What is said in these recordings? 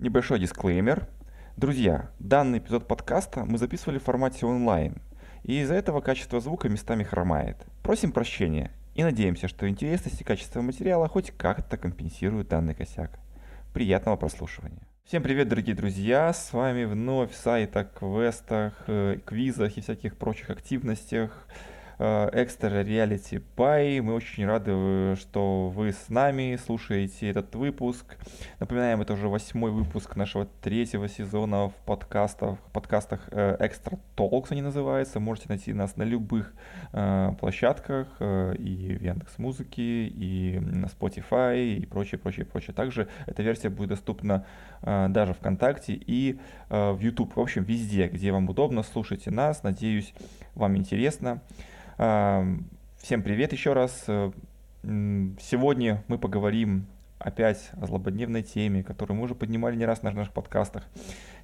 Небольшой дисклеймер. Друзья, данный эпизод подкаста мы записывали в формате онлайн, и из-за этого качество звука местами хромает. Просим прощения и надеемся, что интересность и качество материала хоть как-то компенсируют данный косяк. Приятного прослушивания. Всем привет, дорогие друзья! С вами вновь сайт о квестах, э, квизах и всяких прочих активностях Extra Reality Pie. Мы очень рады, что вы с нами слушаете этот выпуск. Напоминаем, это уже восьмой выпуск нашего третьего сезона в подкастах, подкастах Extra Talks они называются. Можете найти нас на любых э, площадках э, и в Яндекс Музыке, и на Spotify, и прочее, прочее, прочее. Также эта версия будет доступна э, даже ВКонтакте и в YouTube. В общем, везде, где вам удобно, слушайте нас. Надеюсь, вам интересно. Всем привет еще раз. Э, сегодня мы поговорим опять о злободневной теме, которую мы уже поднимали не раз на наших подкастах.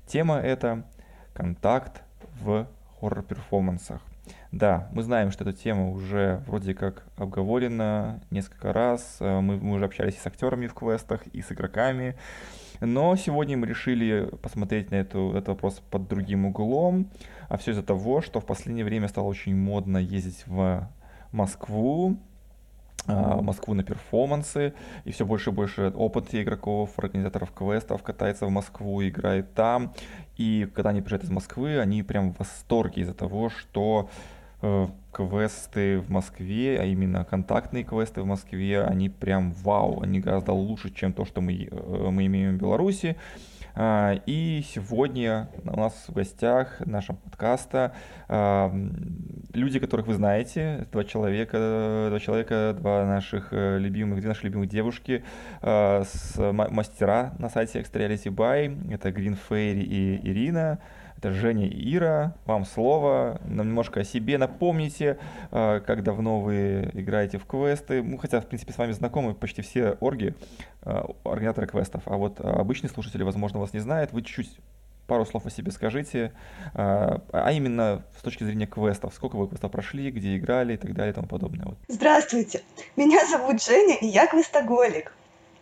Тема это контакт в хоррор-перформансах. Да, мы знаем, что эта тема уже вроде как обговорена несколько раз. Э, мы, мы уже общались и с актерами в квестах, и с игроками. Но сегодня мы решили посмотреть на эту, этот вопрос под другим углом. А все из-за того, что в последнее время стало очень модно ездить в Москву, а, Москву на перформансы, и все больше и больше опыт игроков, организаторов квестов катается в Москву, играет там, и когда они приезжают из Москвы, они прям в восторге из-за того, что квесты в Москве, а именно контактные квесты в Москве, они прям вау, они гораздо лучше, чем то, что мы, э, мы имеем в Беларуси. А, и сегодня у нас в гостях нашего подкаста а, люди, которых вы знаете, два человека, два человека, два наших э, любимых, две наши любимые девушки, а, с мастера на сайте Extra Reality Buy, это Green Fairy и Ирина. Это Женя и Ира. Вам слово. Нам немножко о себе напомните, а, как давно вы играете в квесты. Ну, хотя, в принципе, с вами знакомы почти все орги, а, организаторы квестов. А вот обычные слушатели, возможно, вас не знают. Вы чуть-чуть пару слов о себе скажите, а, а именно с точки зрения квестов. Сколько вы квестов прошли, где играли и так далее и тому подобное. Здравствуйте, меня зовут Женя, и я квестоголик.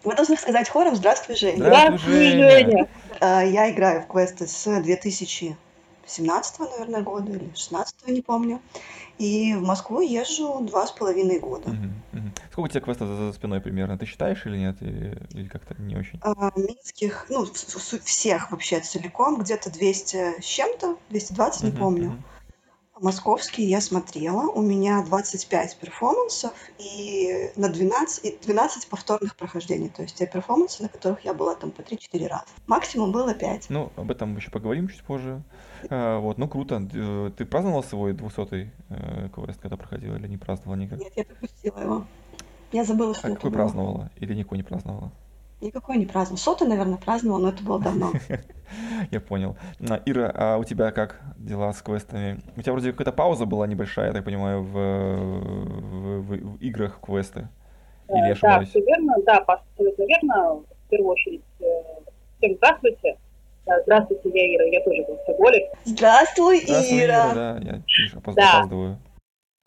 Вы должны сказать хором «Здравствуй, Женя». Здравствуй, Женя. А, я играю в квесты с 2017, наверное, года или 16, не помню. И в Москву езжу два с половиной года. Угу, угу. Сколько у тебя квестов за спиной примерно? Ты считаешь или нет? Или, или как-то не очень? А, минских, ну, всех вообще целиком, где-то 200 с чем-то, 220, угу, не помню. Угу. Московский я смотрела, у меня 25 перформансов и на 12, и 12 повторных прохождений, то есть те перформансы, на которых я была там по 3-4 раза. Максимум было 5. Ну, об этом еще поговорим чуть позже. А, вот, ну круто. Э, ты праздновал свой 200-й э, квест, когда проходила, или не праздновала никак? Нет, я пропустила его. Я забыла, что а это какой было. праздновала? Или никакой не праздновала? Никакой не праздновал. Сотый, наверное, праздновал, но это было давно. Я понял. А, Ира, а у тебя как дела с квестами? У тебя вроде какая-то пауза была небольшая, я так понимаю, в, в, в, в играх квесты. Или я ошибаюсь? Да, все верно, да, абсолютно верно. В первую очередь, э, всем здравствуйте. Здравствуйте, я Ира, я тоже гостеголик. Здравствуй, Здравствуй, Ира. Ира. Да, я опаздываю.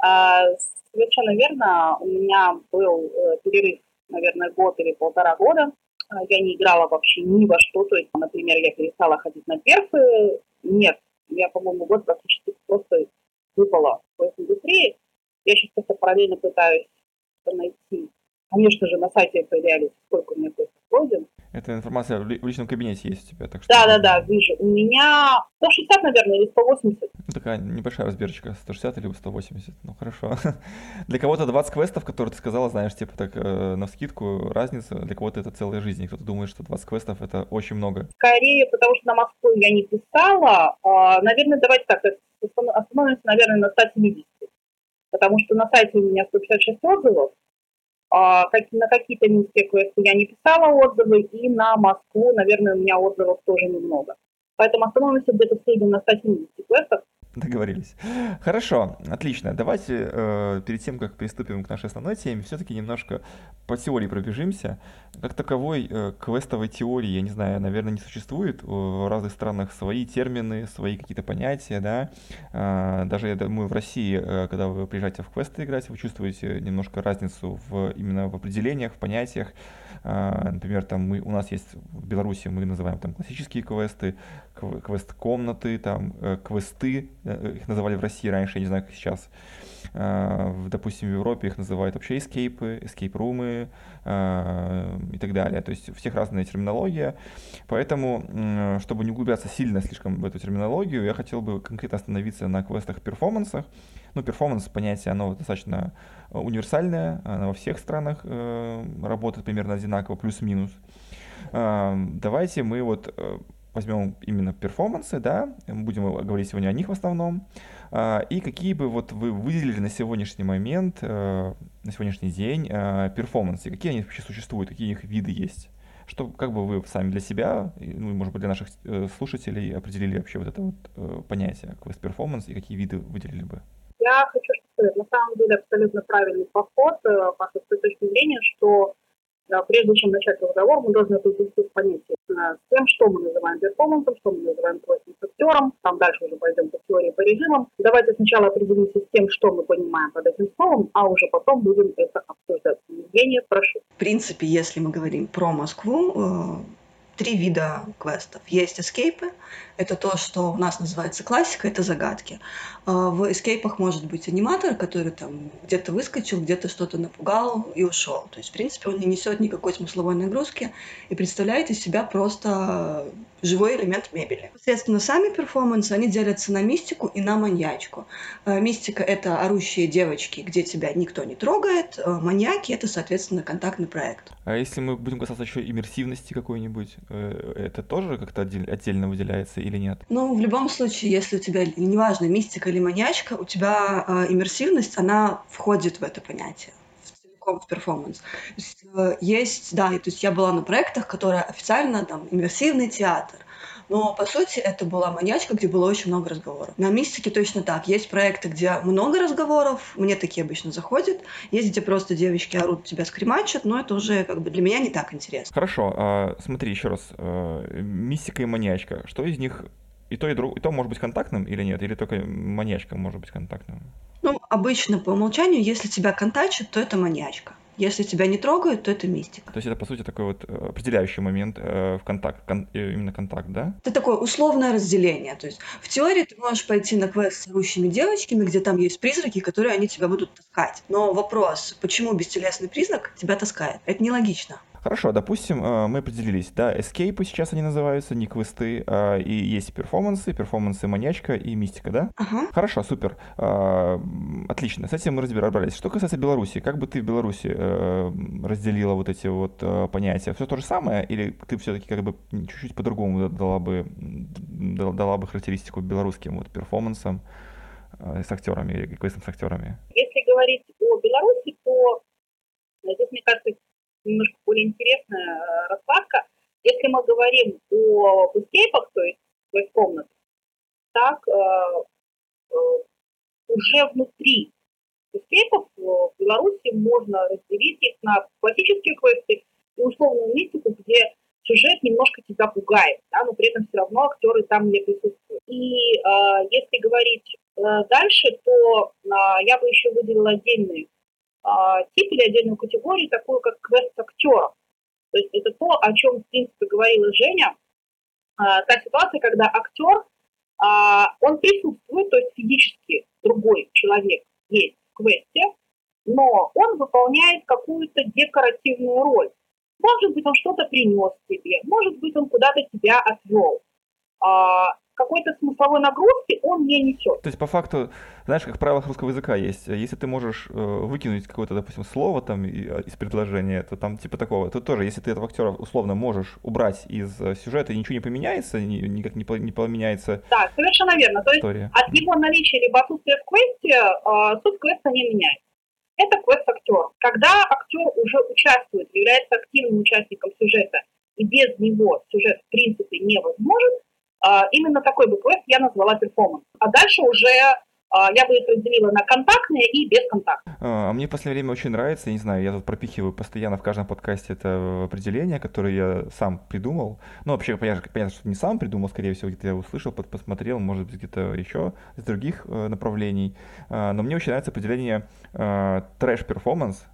Да. А, совершенно верно. У меня был э, перерыв, наверное, год или полтора года. Я не играла вообще ни во что. То есть, например, я перестала ходить на перфы. Нет, я, по-моему, год практически просто выпала в индустрии. Я сейчас просто параллельно пытаюсь найти. Конечно же, на сайте появлялись, сколько у меня квестов пройден. Эта информация в личном кабинете есть у тебя, так что... Да-да-да, вижу. У меня 160, наверное, или 180. Ну, такая небольшая разбирочка, 160 или 180, ну хорошо. Для кого-то 20 квестов, которые ты сказала, знаешь, типа так э, на скидку разница, для кого-то это целая жизнь, кто-то думает, что 20 квестов это очень много. Скорее, потому что на Москву я не писала, а, наверное, давайте так, остановимся, наверное, на 170. Потому что на сайте у меня 156 отзывов, на какие-то минские квесты я не писала отзывы, и на Москву, наверное, у меня отзывов тоже немного. Поэтому остановимся где-то в среднем на 170 квестах. Договорились. Хорошо, отлично. Давайте э, перед тем, как приступим к нашей основной теме, все-таки немножко по теории пробежимся. Как таковой э, квестовой теории, я не знаю, наверное, не существует. В разных странах свои термины, свои какие-то понятия, да. Э, даже я думаю, в России, э, когда вы приезжаете в квесты играть, вы чувствуете немножко разницу в, именно в определениях, в понятиях. Э, например, там мы, у нас есть в Беларуси, мы называем там классические квесты, квест-комнаты, там, э, квесты, э, их называли в России раньше, я не знаю, как сейчас. Э, допустим, в Европе их называют вообще escape ы, escape room ы и так далее. То есть у всех разная терминология. Поэтому, чтобы не углубляться сильно слишком в эту терминологию, я хотел бы конкретно остановиться на квестах-перформансах. Ну, перформанс понятие, оно достаточно универсальное, оно во всех странах работает примерно одинаково, плюс-минус. Давайте мы вот возьмем именно перформансы, да, будем говорить сегодня о них в основном, а, и какие бы вот вы выделили на сегодняшний момент, э, на сегодняшний день э, перформансы, какие они вообще существуют, какие их виды есть? Что, как бы вы сами для себя, ну, может быть, для наших э, слушателей определили вообще вот это вот понятие квест-перформанс и какие виды выделили бы? Я хочу сказать, на самом деле абсолютно правильный подход, Паша, с той точки зрения, что да, прежде чем начать разговор, мы должны определиться с понятием, с тем, что мы называем перформансом, что мы называем творческим актером. Там дальше уже пойдем по теории, по режимам. Давайте сначала определимся с тем, что мы понимаем под этим словом, а уже потом будем это обсуждать. Евгения, прошу. В принципе, если мы говорим про Москву, э, три вида квестов. Есть эскейпы, это то, что у нас называется классика, это загадки. А, в эскейпах может быть аниматор, который там где-то выскочил, где-то что-то напугал и ушел. То есть, в принципе, он не несет никакой смысловой нагрузки и представляет из себя просто живой элемент мебели. Соответственно, сами перформансы, они делятся на мистику и на маньячку. А, мистика — это орущие девочки, где тебя никто не трогает. А, маньяки — это, соответственно, контактный проект. А если мы будем касаться еще иммерсивности какой-нибудь, э, это тоже как-то отдельно выделяется или нет? Ну, в любом случае, если у тебя, неважно, мистика или маньячка, у тебя э, иммерсивность, она входит в это понятие целиком в перформанс. есть, э, есть, да, то есть я была на проектах, которые официально там иммерсивный театр. Но, по сути, это была маньячка, где было очень много разговоров. На мистике точно так. Есть проекты, где много разговоров, мне такие обычно заходят. Есть, где просто девочки орут, тебя скримачат, но это уже как бы для меня не так интересно. Хорошо, а, смотри еще раз. А, мистика и маньячка. Что из них и то, и, друг, и то может быть контактным или нет? Или только маньячка может быть контактным? Ну, обычно по умолчанию, если тебя контачат, то это маньячка. Если тебя не трогают, то это мистика. То есть это, по сути, такой вот э, определяющий момент э, в контакт, кон, э, именно контакт, да? Это такое условное разделение. То есть в теории ты можешь пойти на квест с орущими девочками, где там есть призраки, которые они тебя будут таскать. Но вопрос, почему бестелесный признак тебя таскает? Это нелогично. Хорошо, допустим, э, мы определились, да, эскейпы сейчас они называются, не квесты, а, и есть перформансы, перформансы маньячка и мистика, да? Ага. Хорошо, супер, а, отлично, с этим мы разбирались. Что касается Беларуси, как бы ты в Беларуси э, разделила вот эти вот э, понятия? Все то же самое, или ты все-таки как бы чуть-чуть по-другому дала бы, дала бы характеристику белорусским вот перформансам с актерами или квестом с актерами? Если говорить о Беларуси, то здесь, мне кажется, немножко более интересная э, раскладка. Если мы говорим о эскейпах, то есть в комнат, так э, э, уже внутри эскейпов в Беларуси можно разделить их на классические квесты и условную мистику, где сюжет немножко тебя пугает, да, но при этом все равно актеры там не присутствуют. И э, если говорить э, дальше, то э, я бы еще выделила отдельные тип или отдельную категорию, такую как квест актеров. То есть это то, о чем, в принципе, говорила Женя. А, та ситуация, когда актер, а, он присутствует, то есть физически другой человек есть в квесте, но он выполняет какую-то декоративную роль. Может быть, он что-то принес тебе, может быть, он куда-то тебя отвел какой-то смысловой нагрузки он не несет. То есть, по факту, знаешь, как правило русского языка есть, если ты можешь э, выкинуть какое-то, допустим, слово там э, из предложения, то там типа такого, то тоже, если ты этого актера условно можешь убрать из э, сюжета, ничего не поменяется, никак не, не поменяется Да, совершенно верно. То есть история. от его наличия либо отсутствия в квесте э, суть квеста не меняется. Это квест актер. Когда актер уже участвует, является активным участником сюжета, и без него сюжет в принципе невозможен, именно такой бы квест я назвала перформанс. А дальше уже а, я бы их разделила на контактные и бесконтактные. А мне в последнее время очень нравится, не знаю, я тут пропихиваю постоянно в каждом подкасте это определение, которое я сам придумал. Ну, вообще, понятно, понятно что не сам придумал, скорее всего, где-то я услышал, посмотрел, может быть, где-то еще из других э, направлений. А, но мне очень нравится определение э, трэш-перформанс,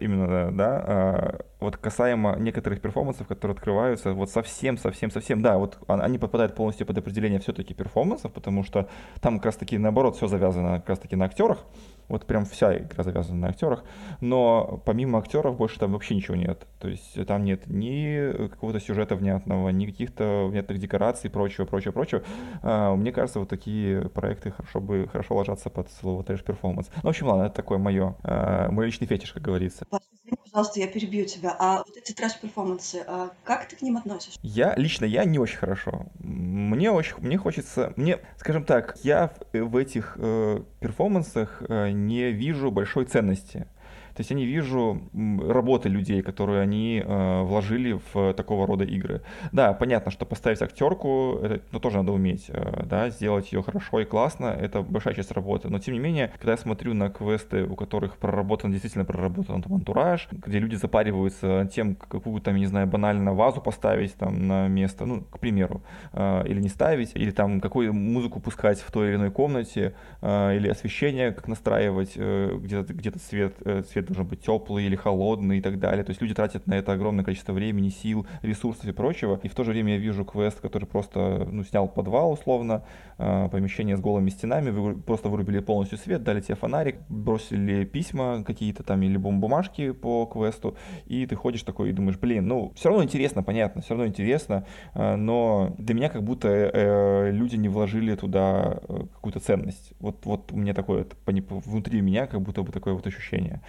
именно, да, а, вот касаемо некоторых перформансов, которые открываются, вот совсем, совсем, совсем, да, вот они попадают полностью под определение все-таки перформансов, потому что там как раз-таки наоборот все завязано как раз-таки на актерах, вот прям вся игра завязана на актерах, но помимо актеров больше там вообще ничего нет. То есть там нет ни какого-то сюжета внятного, ни каких-то внятных декораций и прочего, прочего, прочего. А, мне кажется, вот такие проекты хорошо бы хорошо ложатся под слово трэш перформанс. Ну, в общем, ладно, это такое мое, а, мой личный фетиш, как говорится. Извини, пожалуйста, я перебью тебя. А вот эти трэш-перформансы, а как ты к ним относишься? Я лично я не очень хорошо. Мне очень мне хочется, мне, скажем так, я в, в этих э, перформансах э, не вижу большой ценности. То есть я не вижу работы людей, которые они э, вложили в такого рода игры. Да, понятно, что поставить актерку, это ну, тоже надо уметь, э, да, сделать ее хорошо и классно, это большая часть работы. Но тем не менее, когда я смотрю на квесты, у которых проработан, действительно проработан там антураж, где люди запариваются тем, какую там, не знаю, банально вазу поставить там на место, ну, к примеру, э, или не ставить, или там какую музыку пускать в той или иной комнате, э, или освещение как настраивать, э, где-то где свет, э, свет должен быть теплый или холодный и так далее. То есть люди тратят на это огромное количество времени, сил, ресурсов и прочего. И в то же время я вижу квест, который просто ну, снял подвал условно, э, помещение с голыми стенами, вы просто вырубили полностью свет, дали тебе фонарик, бросили письма какие-то там или бумажки по квесту, и ты ходишь такой и думаешь, блин, ну все равно интересно, понятно, все равно интересно, э, но для меня как будто э, люди не вложили туда э, какую-то ценность. Вот, вот у меня такое, внутри меня как будто бы такое вот ощущение.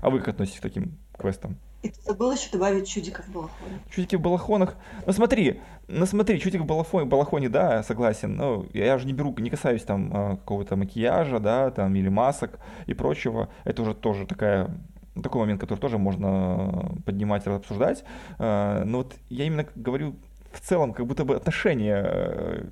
А вы как относитесь к таким квестам? И ты забыл еще добавить чудика в балахоне. Чудики в балахонах. Ну смотри, ну смотри, чудик в балахоне, балахоне, да, согласен. Но я же не беру, не касаюсь там а, какого-то макияжа, да, там, или масок и прочего. Это уже тоже такая такой момент, который тоже можно поднимать, обсуждать. А, но вот я именно говорю в целом, как будто бы отношение э,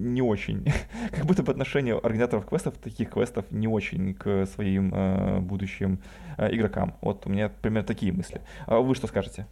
не очень. как будто бы отношение организаторов квестов, таких квестов, не очень к своим э, будущим э, игрокам. Вот у меня примерно такие мысли. А вы что скажете?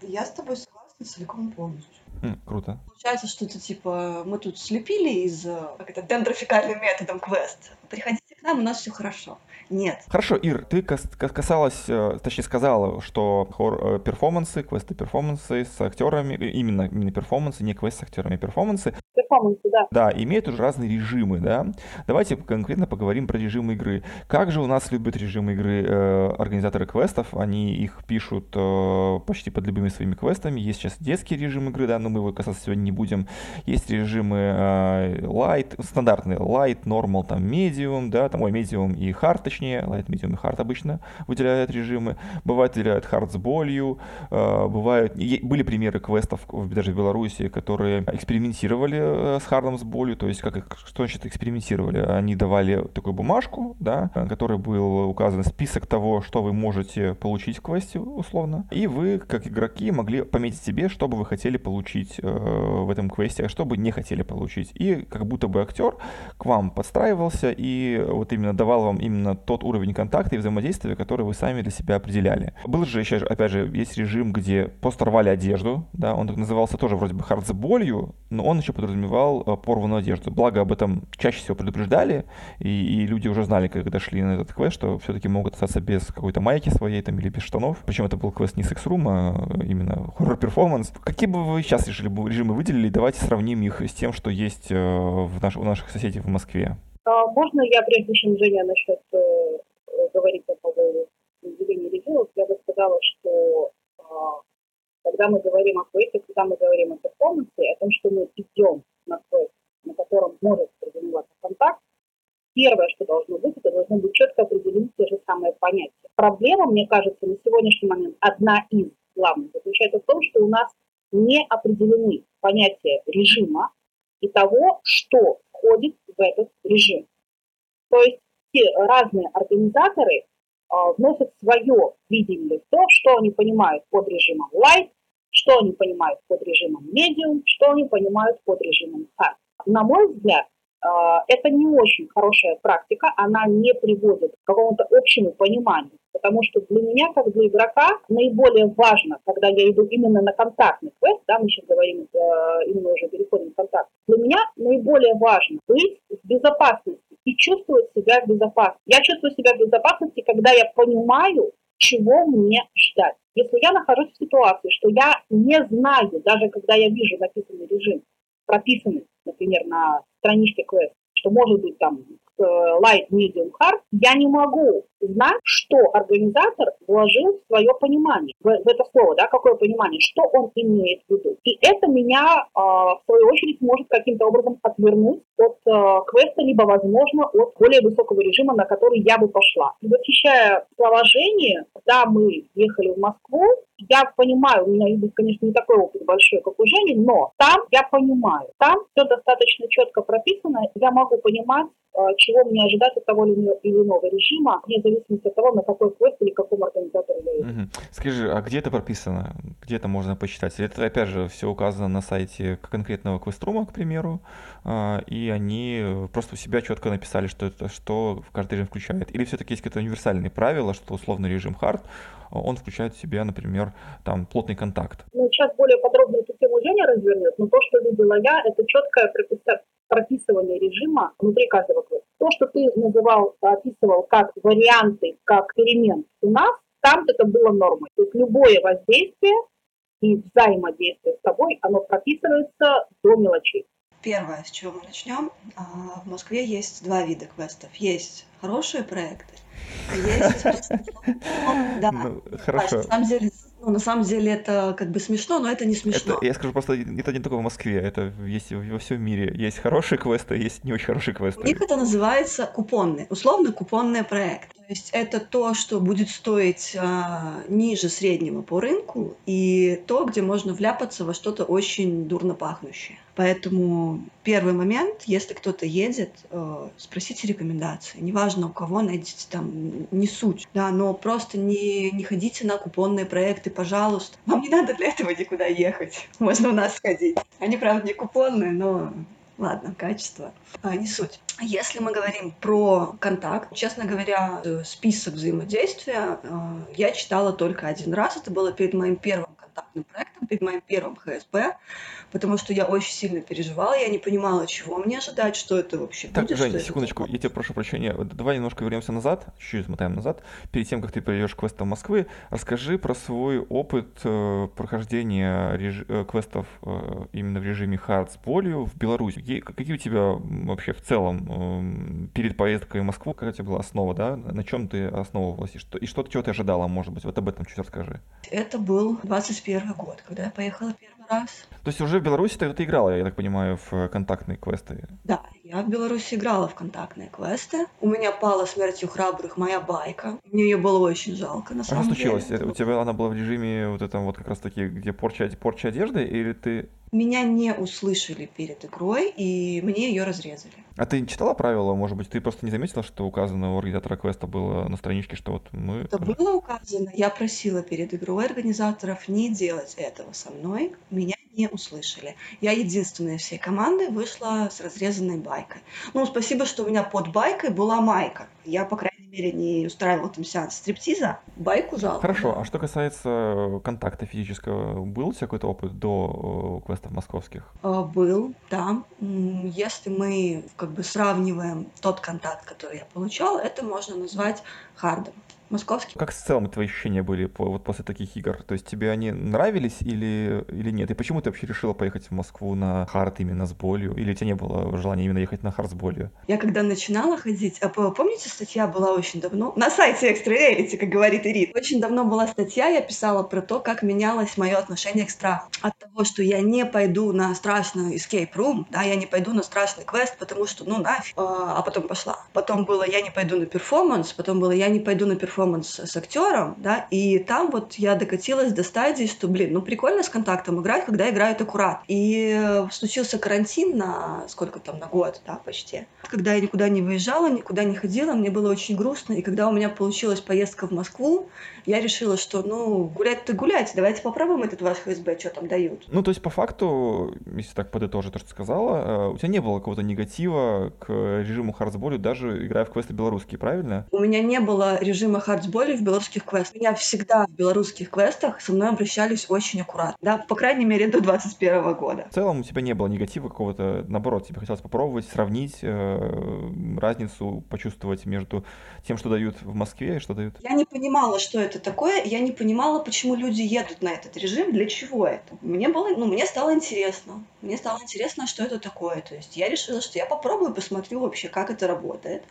Я с тобой согласна целиком полностью. Mm, круто. Получается, что это типа мы тут слепили из как это дендрофикальным методом квест. Приходите нам, у нас все хорошо. Нет. Хорошо, Ир, ты касалась, э, точнее сказала, что хор, э, перформансы, квесты перформансы с актерами, именно, именно перформансы, не квесты с актерами, перформансы. Перформансы, да. Да, имеют уже разные режимы, да. Давайте конкретно поговорим про режимы игры. Как же у нас любят режимы игры э, организаторы квестов? Они их пишут э, почти под любыми своими квестами. Есть сейчас детский режим игры, да, но мы его касаться сегодня не будем. Есть режимы э, light, стандартные light, normal, там medium, да, там, ой, medium и hard, точнее Light, Medium и Hard обычно выделяют режимы. Бывает выделяют Hard с болью, э, бывают... Были примеры квестов даже в Беларуси, которые экспериментировали э, с Хардом с болью, то есть как, что значит экспериментировали? Они давали такую бумажку, да, в которой был указан список того, что вы можете получить в квесте, условно, и вы, как игроки, могли пометить себе, что бы вы хотели получить э, в этом квесте, а что бы не хотели получить. И как будто бы актер к вам подстраивался и вот именно давал вам именно то, тот уровень контакта и взаимодействия, который вы сами для себя определяли. Был же еще, опять же, есть режим, где просто рвали одежду, да, он назывался тоже вроде бы хард с болью, но он еще подразумевал э, порванную одежду. Благо об этом чаще всего предупреждали, и, и люди уже знали, когда шли на этот квест, что все-таки могут остаться без какой-то майки своей там или без штанов. Причем это был квест не секс-рум, а именно хоррор-перформанс. Какие бы вы сейчас решили режимы выделили, давайте сравним их с тем, что есть э, в наш, у наших соседей в Москве. А можно я, прежде чем Женя начнет э, говорить по поводу разделения режимов, я бы сказала, что э, когда мы говорим о квесте, когда мы говорим о перформансе, о том, что мы идем на квест, на котором может подразумеваться контакт, первое, что должно быть, это должно быть четко определены те же самые понятия. Проблема, мне кажется, на сегодняшний момент одна из главных заключается в том, что у нас не определены понятия режима и того, что входит в этот режим. То есть все разные организаторы а, вносят свое видение в то, что они понимают под режимом light, что они понимают под режимом медиум, что они понимают под режимом hard. На мой взгляд, это не очень хорошая практика, она не приводит к какому-то общему пониманию. Потому что для меня, как для игрока, наиболее важно, когда я иду именно на контактный квест, да, мы сейчас говорим, э, именно уже переходим в контакт, для меня наиболее важно быть в безопасности и чувствовать себя в безопасности. Я чувствую себя в безопасности, когда я понимаю, чего мне ждать. Если я нахожусь в ситуации, что я не знаю, даже когда я вижу написанный режим, прописанный, например, на страничке квест, что может быть там э, light, medium, hard, я не могу знать, что организатор вложил в свое понимание, в, в это слово, да, какое понимание, что он имеет в виду. И это меня, э, в свою очередь, может каким-то образом отвернуть от э, квеста, либо, возможно, от более высокого режима, на который я бы пошла. И восхищая положение, когда мы ехали в Москву, я понимаю, у меня, конечно, не такой опыт большой, как у Жени, но там я понимаю, там все достаточно четко прописано, я могу понимать, э, чего мне ожидать от того или иного режима, вне зависимости от того, на какой квест или какому организатору я иду. Скажи, а где это прописано? Где это можно почитать? Это, опять же, все указано на сайте конкретного квеструма, к примеру, а, и они просто у себя четко написали, что это что в каждый режим включает. Или все-таки есть какие-то универсальные правила, что условный режим хард, он включает в себя, например, там плотный контакт. Ну, сейчас более подробно эту тему Женя развернет, но то, что видела я, это четкое прописывание режима внутри каждого квеста. То, что ты называл, описывал как варианты, как перемен у нас, там это было нормой. То есть любое воздействие и взаимодействие с тобой, оно прописывается до мелочей. Первое, с чего мы начнем. А, в Москве есть два вида квестов. Есть хорошие проекты, а ну, хорошо. На самом деле ну, на самом деле это как бы смешно, но это не смешно. Я скажу просто, это не только в Москве, это есть во всем мире. Есть хорошие квесты, есть не очень хорошие квесты. У них это называется купонный, условно купонный проект. Есть это то, что будет стоить а, ниже среднего по рынку, и то, где можно вляпаться во что-то очень дурно пахнущее. Поэтому первый момент, если кто-то едет, э, спросите рекомендации. Неважно у кого, найдите там, не суть, да, но просто не, не ходите на купонные проекты, пожалуйста. Вам не надо для этого никуда ехать. Можно у нас сходить. Они, правда, не купонные, но Ладно, качество. А, не суть. Если мы говорим про контакт, честно говоря, э, список взаимодействия э, я читала только один раз. Это было перед моим первым контактным проектом, перед моим первым ХСБ потому что я очень сильно переживала, я не понимала, чего мне ожидать, что это вообще так, будет. Жень, секундочку, я тебя прошу прощения, давай немножко вернемся назад, чуть-чуть смотаем назад. Перед тем, как ты придешь к квестам Москвы, расскажи про свой опыт э, прохождения реж... э, квестов э, именно в режиме hard с болью в Беларуси. Какие, у тебя вообще в целом перед поездкой в Москву, какая у тебя была основа, да? На чем ты основывалась? И что, и что, чего ты ожидала, может быть? Вот об этом чуть расскажи. Это был 21 год, когда я поехала первый раз. То есть уже в Беларуси ты, ты играла, я так понимаю, в э, контактные квесты? Да, я в Беларуси играла в контактные квесты. У меня пала смертью храбрых моя байка. Мне ее было очень жалко, на самом а что случилось? Деле. У тебя она была в режиме вот этом вот как раз таки, где порча, порча одежды, или ты меня не услышали перед игрой, и мне ее разрезали. А ты читала правила, может быть, ты просто не заметила, что указано у организатора квеста было на страничке, что вот мы... Это было указано. Я просила перед игрой организаторов не делать этого со мной. Меня не услышали. Я единственная всей команды вышла с разрезанной байкой. Ну, спасибо, что у меня под байкой была майка. Я, по крайней мере, не устраивал там сеанс стриптиза. Байку жалко. Хорошо, а что касается контакта физического, был у тебя какой-то опыт до э, квестов московских? А, был, да. Если мы как бы сравниваем тот контакт, который я получала, это можно назвать hard ом московский. Как в целом твои ощущения были по, вот после таких игр? То есть тебе они нравились или, или нет? И почему ты вообще решила поехать в Москву на hard именно с болью? Или у тебя не было желания именно ехать на hard с болью? Я когда начинала ходить, а помните, статья была очень давно? На сайте Extra Reality, как говорит Ирит. Очень давно была статья, я писала про то, как менялось мое отношение к страху. От того, что я не пойду на страшный escape room, да, я не пойду на страшный квест, потому что, ну, нафиг. А, а потом пошла. Потом было, я не пойду на перформанс, потом было, я не пойду на перформанс перформанс с актером, да, и там вот я докатилась до стадии, что, блин, ну прикольно с контактом играть, когда играют аккурат. И э, случился карантин на сколько там, на год, да, почти. Когда я никуда не выезжала, никуда не ходила, мне было очень грустно, и когда у меня получилась поездка в Москву, я решила, что, ну, гулять-то гулять, давайте попробуем этот ваш ФСБ, что там дают. Ну, то есть, по факту, если так подытожить то, что ты сказала, э, у тебя не было какого-то негатива к режиму хардсболю, даже играя в квесты белорусские, правильно? У меня не было режима хардсболя в белорусских квестах. Меня всегда в белорусских квестах со мной обращались очень аккуратно. Да, по крайней мере, до 21 года. В целом у тебя не было негатива какого-то, наоборот, тебе хотелось попробовать, сравнить э, разницу, почувствовать между тем, что дают в Москве и что дают. Я не понимала, что это такое, я не понимала, почему люди едут на этот режим, для чего это. Мне было, ну, мне стало интересно. Мне стало интересно, что это такое. То есть я решила, что я попробую, посмотрю вообще, как это работает.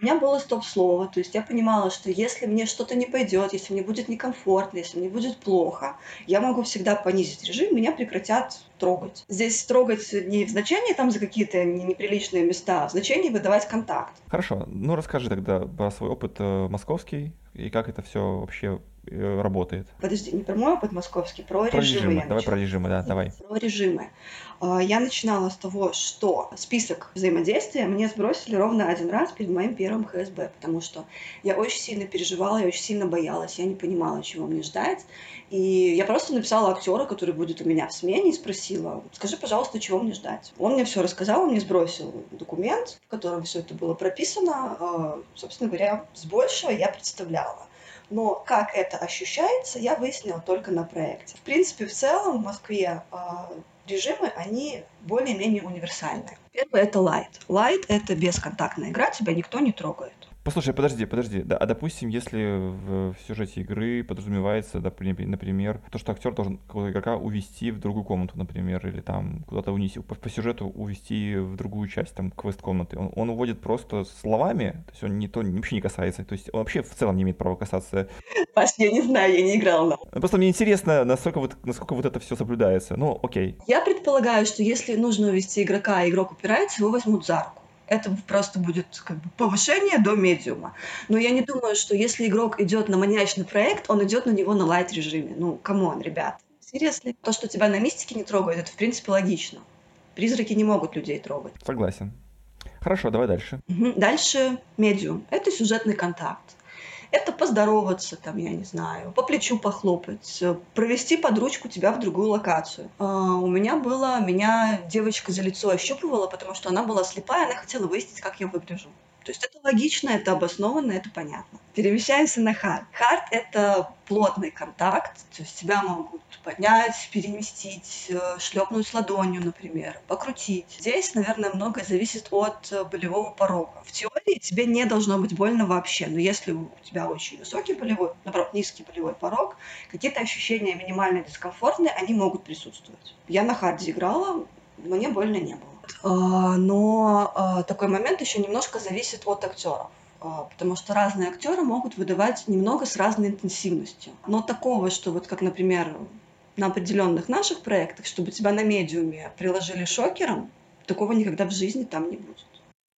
У меня было стоп-слово, то есть я понимала, что если мне что-то не пойдет, если мне будет некомфортно, если мне будет плохо, я могу всегда понизить режим, меня прекратят трогать. Здесь трогать не в значении там за какие-то неприличные места, а в значении выдавать контакт. Хорошо, ну расскажи тогда про свой опыт э, московский и как это все вообще работает. Подожди, не про мой опыт московский, про, про режимы. режимы. Давай про режимы, да, давай. Про режимы. А, я начинала с того, что список взаимодействия мне сбросили ровно один раз перед моим первым ХСБ, потому что я очень сильно переживала, я очень сильно боялась, я не понимала, чего мне ждать. И я просто написала актера, который будет у меня в смене, и спросила, скажи, пожалуйста, чего мне ждать. Он мне все рассказал, он мне сбросил документ, в котором все это было прописано. А, собственно говоря, с большего я представляла. Но как это ощущается, я выяснила только на проекте. В принципе, в целом в Москве а, режимы, они более-менее универсальные. Первый — это light. Light — это бесконтактная игра, тебя никто не трогает. Послушай, подожди, подожди. Да, а допустим, если в, в сюжете игры подразумевается, например, то, что актер должен какого-то игрока увести в другую комнату, например, или там куда-то унести, по, по сюжету увести в другую часть, там, квест-комнаты. Он, он уводит просто словами, то есть он не то, вообще не касается, то есть он вообще в целом не имеет права касаться. Паш, я не знаю, я не играла. Просто мне интересно, насколько вот, насколько вот это все соблюдается. Ну, окей. Я предполагаю, что если нужно увести игрока, а игрок упирается, его возьмут за руку это просто будет как бы повышение до medium а. Но я не думаю, что если игрок идет на маньячный проект, он идет на него на light режиме. Ну, come on, ребят. Серьезно. То, что тебя на мистике не трогают, это в принципе логично. Призраки не могут людей трогать. Согласен. Хорошо, давай дальше. Дальше медиум. Это сюжетный контакт. Это поздороваться, там, я не знаю, по плечу похлопать, провести под ручку тебя в другую локацию. А, у меня было, меня девочка за лицо ощупывала, потому что она была слепая, она хотела выяснить, как я выгляжу. То есть это логично, это обоснованно, это понятно. Перемещаемся на хард. Хард — это плотный контакт, то есть тебя могут поднять, переместить, э, шлепнуть ладонью, например, покрутить. Здесь, наверное, многое зависит от э, болевого порога. В теории тебе не должно быть больно вообще, но если у тебя очень высокий болевой, наоборот, низкий болевой порог, какие-то ощущения минимально дискомфортные, они могут присутствовать. Я на харде играла, мне больно не было. А, но а, такой момент еще немножко зависит от актеров а, потому что разные актеры могут выдавать немного с разной интенсивностью. Но такого, что вот как, например, на определенных наших проектах, чтобы тебя на медиуме приложили шокером, такого никогда в жизни там не будет.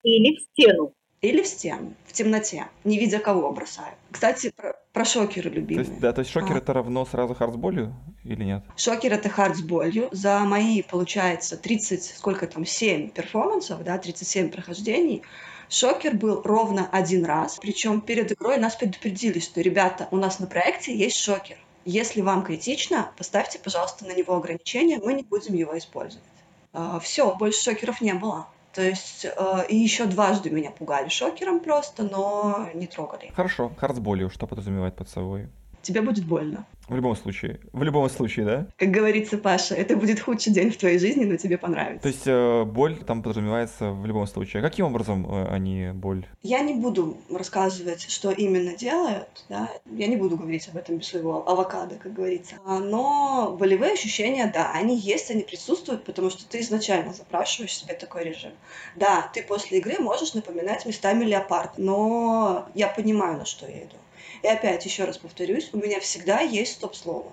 Или в стену. Или в стену, в темноте, не видя кого бросают. Кстати, про, про шокеры любимые. То есть, да, то есть шокер а. это равно сразу hard с болью или нет? Шокер это hard с болью. За мои, получается, 30, сколько там, 7 перформансов, да, 37 прохождений, Шокер был ровно один раз, причем перед игрой нас предупредили, что, ребята, у нас на проекте есть шокер. Если вам критично, поставьте, пожалуйста, на него ограничения, мы не будем его использовать. А, Все, больше шокеров не было. То есть, э, и еще дважды меня пугали шокером просто, но не трогали. Хорошо. Хардсболью что подразумевает под собой? Тебе будет больно. В любом случае. В любом случае, да? Как говорится, Паша, это будет худший день в твоей жизни, но тебе понравится. То есть э, боль там подразумевается в любом случае. А каким образом э, они боль? Я не буду рассказывать, что именно делают, да. Я не буду говорить об этом без своего авокадо, как говорится. А, но болевые ощущения, да, они есть, они присутствуют, потому что ты изначально запрашиваешь себе такой режим. Да, ты после игры можешь напоминать местами леопарда, но я понимаю, на что я иду. И опять, еще раз повторюсь, у меня всегда есть стоп-слово.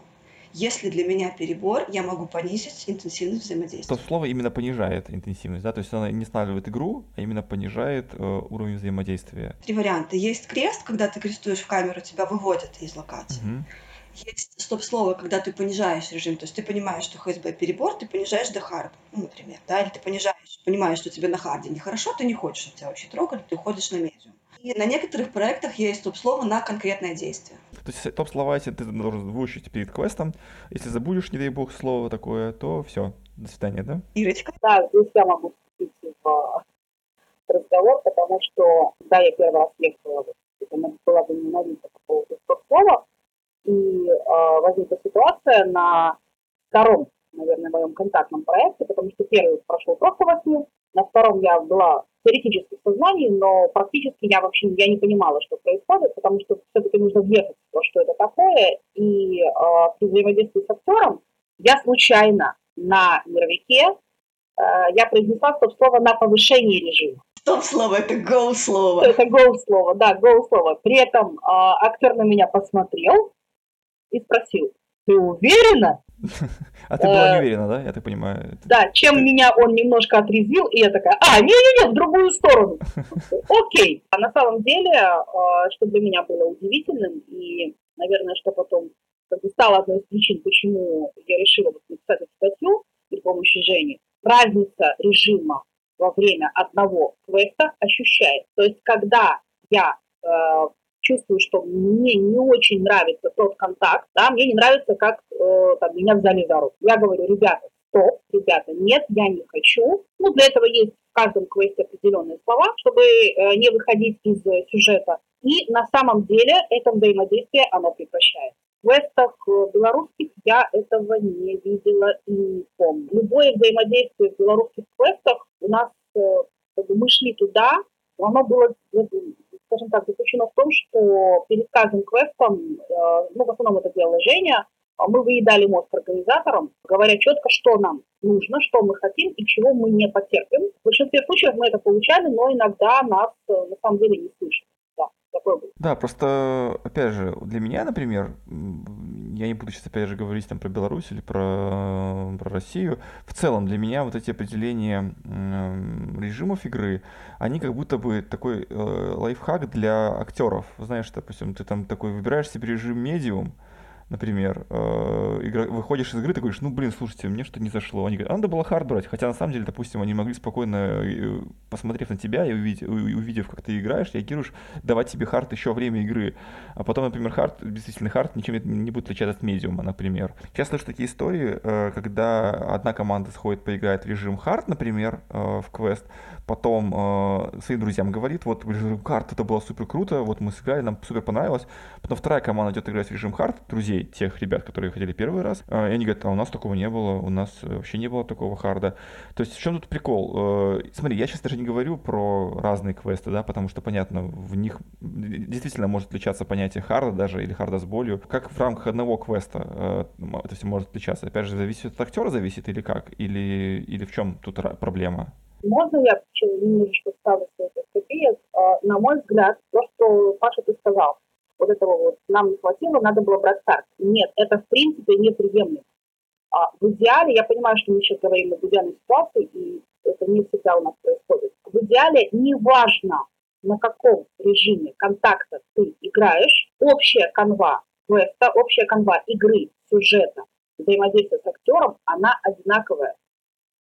Если для меня перебор, я могу понизить интенсивность взаимодействия. Стоп-слово именно понижает интенсивность, да? То есть она не останавливает игру, а именно понижает э, уровень взаимодействия. Три варианта. Есть крест, когда ты крестуешь в камеру, тебя выводят из локации. Угу. Есть стоп-слово, когда ты понижаешь режим, то есть ты понимаешь, что ХСБ перебор, ты понижаешь до hard, ну, например, да, или ты понижаешь, понимаешь, что тебе на харде нехорошо, ты не хочешь, чтобы тебя вообще трогали, ты уходишь на medium. И на некоторых проектах есть топ-слово на конкретное действие. То есть топ-слова эти ты должен выучить перед квестом. Если забудешь, не дай бог, слово такое, то все, до свидания, да? Ирочка? Да, здесь я могу вступить в разговор, потому что, да, я первый раз ехала, это была бы ненавидна по поводу топ-слова, и э, возникла ситуация на втором, наверное, моем контактном проекте, потому что первый прошел просто восьми, на втором я была теоретически в сознании, но практически я вообще я не понимала, что происходит, потому что все-таки нужно въехать в то, что это такое. И э, при взаимодействии с актером я случайно на мировике э, я произнесла стоп-слово на повышение режима. Стоп-слово – это гол-слово. Это гол-слово, да, гол-слово. При этом э, актер на меня посмотрел, и спросил, ты уверена? А ты была не э, уверена, да, я так понимаю? Да, чем меня он немножко отрезвил, и я такая, а, не-не-не, в другую сторону. Окей. А на самом деле, э, что для меня было удивительным, и, наверное, что потом как бы стало одной из причин, почему я решила вот написать эту статью при помощи Жени, разница режима во время одного квеста ощущает. То есть, когда я э, чувствую, что мне не очень нравится тот контакт, да, мне не нравится, как э, там, меня взяли за руку. Я говорю, ребята, стоп, ребята, нет, я не хочу. Ну, для этого есть в каждом квесте определенные слова, чтобы э, не выходить из сюжета. И на самом деле это взаимодействие, оно прекращается. Квестах э, белорусских я этого не видела и не помню. Любое взаимодействие в белорусских квестах у нас, э, как бы мы шли туда, оно было скажем так, заключено в том, что перед каждым квестом, э, ну, в основном это делала Женя, а мы выедали мозг организаторам, говоря четко, что нам нужно, что мы хотим и чего мы не потерпим. В большинстве случаев мы это получали, но иногда нас э, на самом деле не слышат. Было. Да, просто, опять же, для меня, например, я не буду сейчас опять же говорить там про Беларусь или про, про Россию. В целом для меня вот эти определения э, режимов игры, они как будто бы такой э, лайфхак для актеров. Знаешь, допустим, ты там такой выбираешь себе режим медиум, например, э, игра, выходишь из игры, ты говоришь, ну, блин, слушайте, мне что-то не зашло. Они говорят, а надо было хард брать. Хотя, на самом деле, допустим, они могли спокойно, э, посмотрев на тебя и увидев, увидев как ты играешь, реагируешь, давать тебе hard еще время игры. А потом, например, hard, действительно, hard ничем не будет отличаться от медиума, например. Я слышу такие истории, э, когда одна команда сходит, поиграет в режим hard, например, в квест, потом э, своим друзьям говорит, вот, hard, это было супер круто, вот мы сыграли, нам супер понравилось. Потом вторая команда идет играть в режим hard, друзей тех ребят, которые хотели первый раз, э, и они говорят, а у нас такого не было, у нас вообще не было такого харда. То есть в чем тут прикол? Э, смотри, я сейчас даже не говорю про разные квесты, да, потому что, понятно, в них действительно может отличаться понятие харда даже или харда с болью. Как в рамках одного квеста э, это все может отличаться? Опять же, зависит от актера, зависит или как? Или, или в чем тут проблема? Можно я немножечко ставлю свою копеек? На мой взгляд, то, что Паша ты сказал, вот этого вот нам не хватило, надо было брать старт. Нет, это в принципе неприемлемо. А в идеале, я понимаю, что мы сейчас говорим об идеальной ситуации, и это не всегда у нас происходит. В идеале неважно, на каком режиме контакта ты играешь, общая канва квеста, общая канва игры, сюжета, взаимодействия с актером, она одинаковая.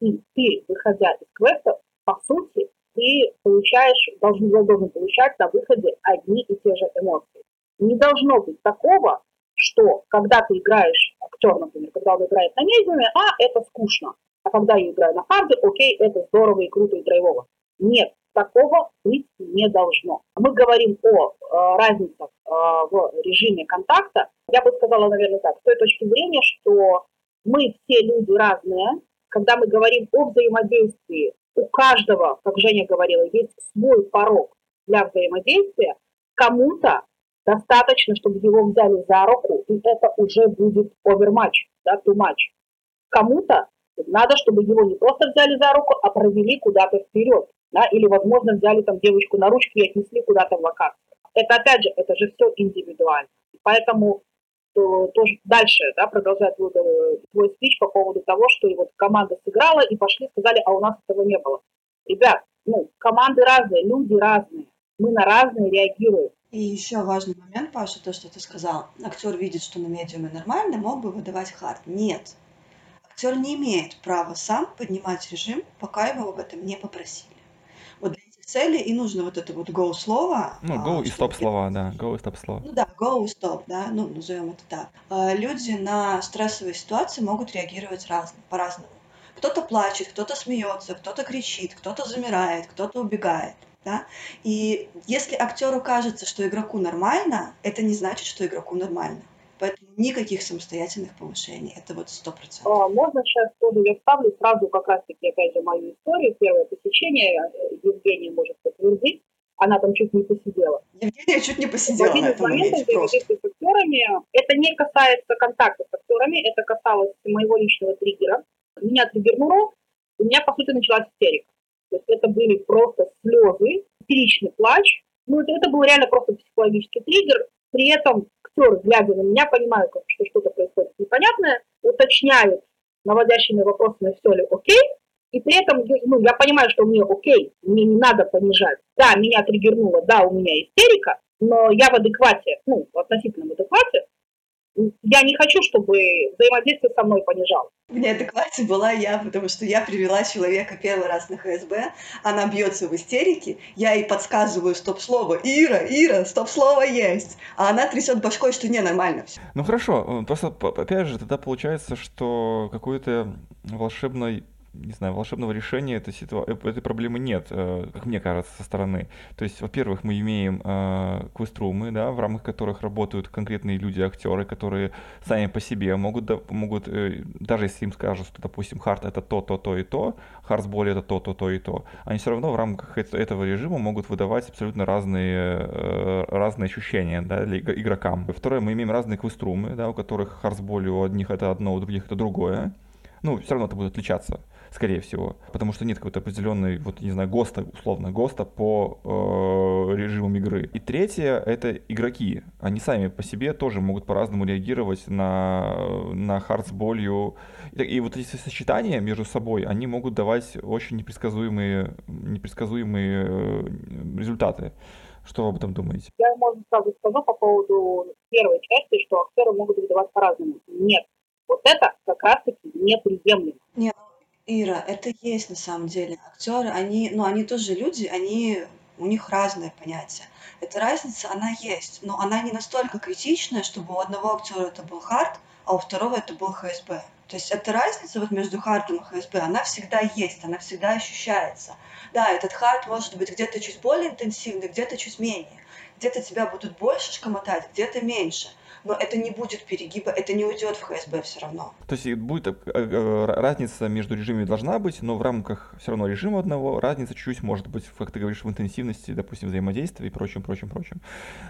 И ты, выходя из квеста, по сути, ты получаешь, должен, должен получать на выходе одни и те же эмоции. Не должно быть такого, что когда ты играешь, актер, например, когда он играет на медиуме, а, это скучно. А когда я играю на харде, окей, это здорово и круто и драйвово. Нет, такого быть не должно. Мы говорим о э, разницах э, в режиме контакта. Я бы сказала, наверное, так, с той точки зрения, что мы все люди разные, когда мы говорим о взаимодействии, у каждого, как Женя говорила, есть свой порог для взаимодействия, кому-то достаточно, чтобы его взяли за руку, и это уже будет оверматч, да, much. Кому-то надо, чтобы его не просто взяли за руку, а провели куда-то вперед, да, или, возможно, взяли там девочку на ручки и отнесли куда-то в локацию. Это, опять же, это же все индивидуально. Поэтому то тоже дальше да, продолжает твой, твой спич по поводу того, что вот команда сыграла и пошли, сказали, а у нас этого не было. Ребят, ну, команды разные, люди разные, мы на разные реагируем. И еще важный момент, Паша, то, что ты сказал. Актер видит, что на медиуме нормально, мог бы выдавать хард. Нет. Актер не имеет права сам поднимать режим, пока его об этом не попросили. Целей и нужно вот это вот go слово. Ну, go а, и stop слова, да, go и stop слова. Ну да, go и stop, да, ну, назовем это так. А, люди на стрессовые ситуации могут реагировать разно, по-разному. Кто-то плачет, кто-то смеется, кто-то кричит, кто-то замирает, кто-то убегает. Да? И если актеру кажется, что игроку нормально, это не значит, что игроку нормально. Поэтому никаких самостоятельных повышений. Это вот сто процентов. А, можно сейчас тоже я вставлю сразу как раз-таки, опять же, мою историю. Первое посещение э, Евгения может подтвердить. Она там чуть не посидела. Евгения чуть не посидела в на этом моменте с актерами. Это не касается контакта с актерами, это касалось моего личного триггера. Меня триггернуло, у меня, по сути, началась истерика. То есть это были просто слезы, истеричный плач. Ну, это, это был реально просто психологический триггер. При этом актер, глядя на меня, понимают, что что-то происходит непонятное, уточняют наводящими вопросами, все ли окей, и при этом ну, я понимаю, что мне окей, мне не надо понижать. Да, меня триггернуло, да, у меня истерика, но я в адеквате, ну, в относительном адеквате, я не хочу, чтобы взаимодействие со мной понижалось. В неадеквате была я, потому что я привела человека первый раз на ХСБ, она бьется в истерике, я ей подсказываю стоп-слово, Ира, Ира, стоп-слово есть, а она трясет башкой, что не, нормально все. Ну хорошо, просто опять же тогда получается, что какой-то волшебной не знаю, волшебного решения этой, ситуа- э, этой проблемы нет, э, как мне кажется, со стороны. То есть, во-первых, мы имеем э, квеструмы, да, в рамках которых работают конкретные люди, актеры, которые сами по себе могут, да, могут э, даже если им скажут, что, допустим, хард это то, то, то и то, хардсболи это то, то, то и то, они все равно в рамках этого режима могут выдавать абсолютно разные, э, разные ощущения да, для игрокам. Второе, мы имеем разные квеструмы, да, у которых хардсболи у одних это одно, у других это другое. Ну, все равно это будет отличаться скорее всего, потому что нет какой-то определенной, вот, не знаю, ГОСТа, условно, ГОСТа по э, режимам игры. И третье — это игроки. Они сами по себе тоже могут по-разному реагировать на, на хард с болью. И, и вот эти сочетания между собой, они могут давать очень непредсказуемые, непредсказуемые э, результаты. Что вы об этом думаете? Я, можно сразу скажу по поводу первой части, что актеры могут выдавать по-разному. Нет, вот это как раз-таки неприемлемо. Нет, Ира, это есть на самом деле. Актеры, они, ну, они тоже люди, они, у них разное понятие. Эта разница, она есть, но она не настолько критичная, чтобы у одного актера это был хард, а у второго это был ХСБ. То есть эта разница вот между хардом и ХСБ, она всегда есть, она всегда ощущается. Да, этот хард может быть где-то чуть более интенсивный, где-то чуть менее. Где-то тебя будут больше шкомотать, где-то меньше но это не будет перегиба, это не уйдет в ХСБ все равно. То есть будет э, э, разница между режимами должна быть, но в рамках все равно режима одного разница чуть-чуть может быть, как ты говоришь, в интенсивности, допустим, взаимодействия и прочим, прочим, прочим.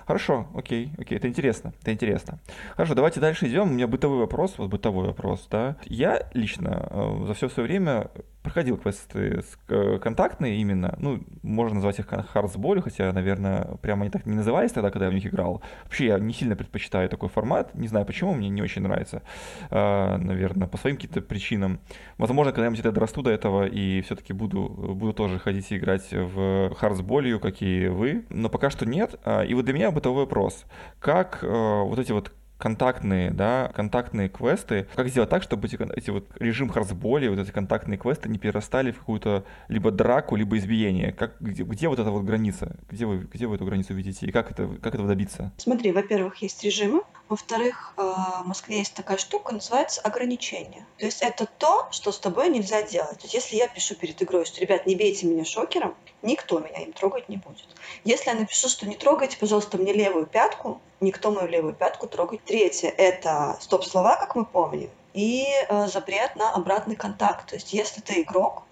Хорошо, окей, окей, это интересно, это интересно. Хорошо, давайте дальше идем. У меня бытовой вопрос, вот бытовой вопрос, да. Я лично э, за все свое время проходил квесты контактные именно, ну, можно назвать их хардсболью, хотя, наверное, прямо они так не назывались тогда, когда я в них играл. Вообще, я не сильно предпочитаю такой формат, не знаю почему, мне не очень нравится, а, наверное, по своим каким-то причинам. Возможно, когда-нибудь я дорасту до этого и все-таки буду, буду тоже ходить и играть в хардсболью, как и вы, но пока что нет. А, и вот для меня бытовой вопрос, как э, вот эти вот контактные, да, контактные квесты. Как сделать так, чтобы эти, эти вот режим хардсболи, вот эти контактные квесты не перерастали в какую-то либо драку, либо избиение? Как, где, где вот эта вот граница? Где вы, где вы эту границу видите? И как, это, как этого добиться? Смотри, во-первых, есть режимы. Во-вторых, э, в Москве есть такая штука, называется ограничение. То есть это то, что с тобой нельзя делать. То есть если я пишу перед игрой, что, ребят, не бейте меня шокером, никто меня им трогать не будет. Если я напишу, что не трогайте, пожалуйста, мне левую пятку, никто мою левую пятку трогать. Третье – это стоп-слова, как мы помним, и э, запрет на обратный контакт. То есть если ты игрок,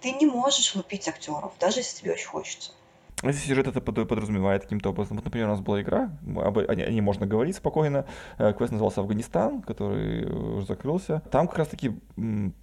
ты не можешь лупить актеров, даже если тебе очень хочется. Если сюжет это подразумевает каким-то образом. Вот, например, у нас была игра, об, о ней можно говорить спокойно. Э, квест назывался «Афганистан», который уже закрылся. Там как раз-таки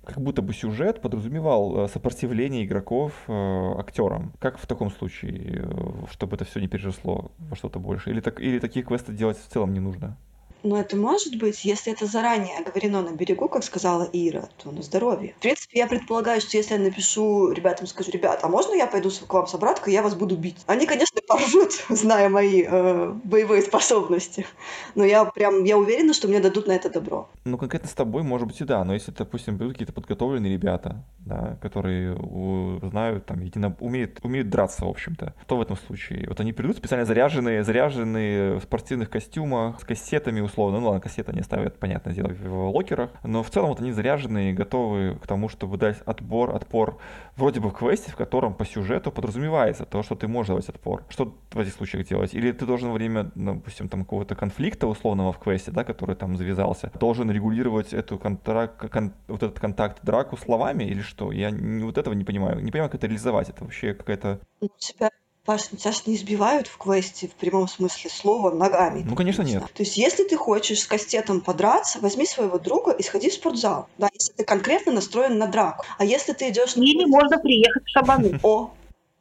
как будто бы сюжет подразумевал э, сопротивление игроков э, актерам. Как в таком случае, чтобы это все не переросло во что-то больше? Или, так, или такие квесты делать в целом не нужно? Но это может быть, если это заранее оговорено на берегу, как сказала Ира, то на здоровье. В принципе, я предполагаю, что если я напишу ребятам, скажу, ребят, а можно я пойду к вам с обраткой, я вас буду бить? Они, конечно, поржут, зная мои э, боевые способности. Но я прям, я уверена, что мне дадут на это добро. Ну, конкретно с тобой, может быть, и да. Но если, допустим, будут какие-то подготовленные ребята, да, которые знают, там, едино... умеют, умеют драться, в общем-то, то в этом случае? Вот они придут специально заряженные, заряженные в спортивных костюмах, с кассетами, условно. Ну ладно, кассеты они ставят, понятное дело, в локерах. Но в целом вот они заряженные, готовы к тому, чтобы дать отбор, отпор вроде бы в квесте, в котором по сюжету подразумевается то, что ты можешь давать отпор. Что в этих случаях делать? Или ты должен во время, допустим, там какого-то конфликта условного в квесте, да, который там завязался, должен регулировать эту контракт, кон, вот этот контакт драку словами или что? Я не, вот этого не понимаю. Не понимаю, как это реализовать. Это вообще какая-то... У тебя Паш, тебя же не избивают в квесте в прямом смысле слова ногами. Ну, конечно, нет. То есть, если ты хочешь с кастетом подраться, возьми своего друга и сходи в спортзал. Да, если ты конкретно настроен на драку. А если ты идешь... Или можно приехать в шабану. О,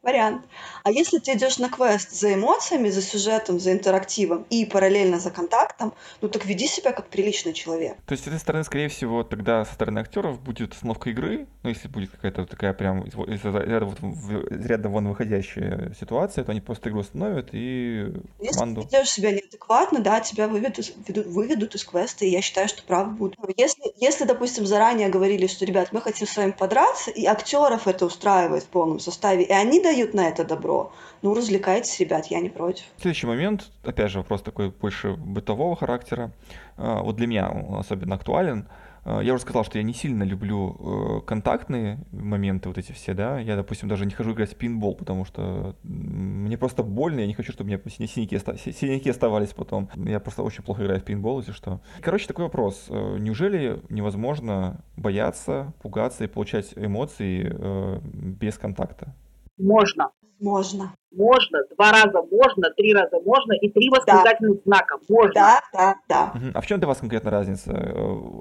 вариант. А если ты идешь на квест за эмоциями, за сюжетом, за интерактивом и параллельно за контактом, ну так веди себя как приличный человек. То есть, с этой стороны, скорее всего, тогда со стороны актеров будет остановка игры, ну, если будет какая-то такая прям из ряда, вот, ряда вон выходящая ситуация, то они просто игру остановят и если команду... Если ты ведешь себя неадекватно, да, тебя выведут, выведут, выведут из квеста, и я считаю, что прав будет. Если, если, допустим, заранее говорили, что, ребят, мы хотим с вами подраться, и актеров это устраивает в полном составе, и они дают на это добро, ну, развлекайтесь, ребят, я не против. Следующий момент, опять же, вопрос такой больше бытового характера. А, вот для меня он особенно актуален. А, я уже сказал, что я не сильно люблю э, контактные моменты вот эти все, да. Я, допустим, даже не хожу играть в пинбол, потому что мне просто больно, я не хочу, чтобы у меня синяки, синяки оставались потом. Я просто очень плохо играю в пинбол, если что. Короче, такой вопрос. Э, неужели невозможно бояться, пугаться и получать эмоции э, без контакта? Можно. Можно. Можно, два раза можно, три раза можно и три восклицательных да. знака. Можно. Да, да, да. А в чем для вас конкретно разница? Э,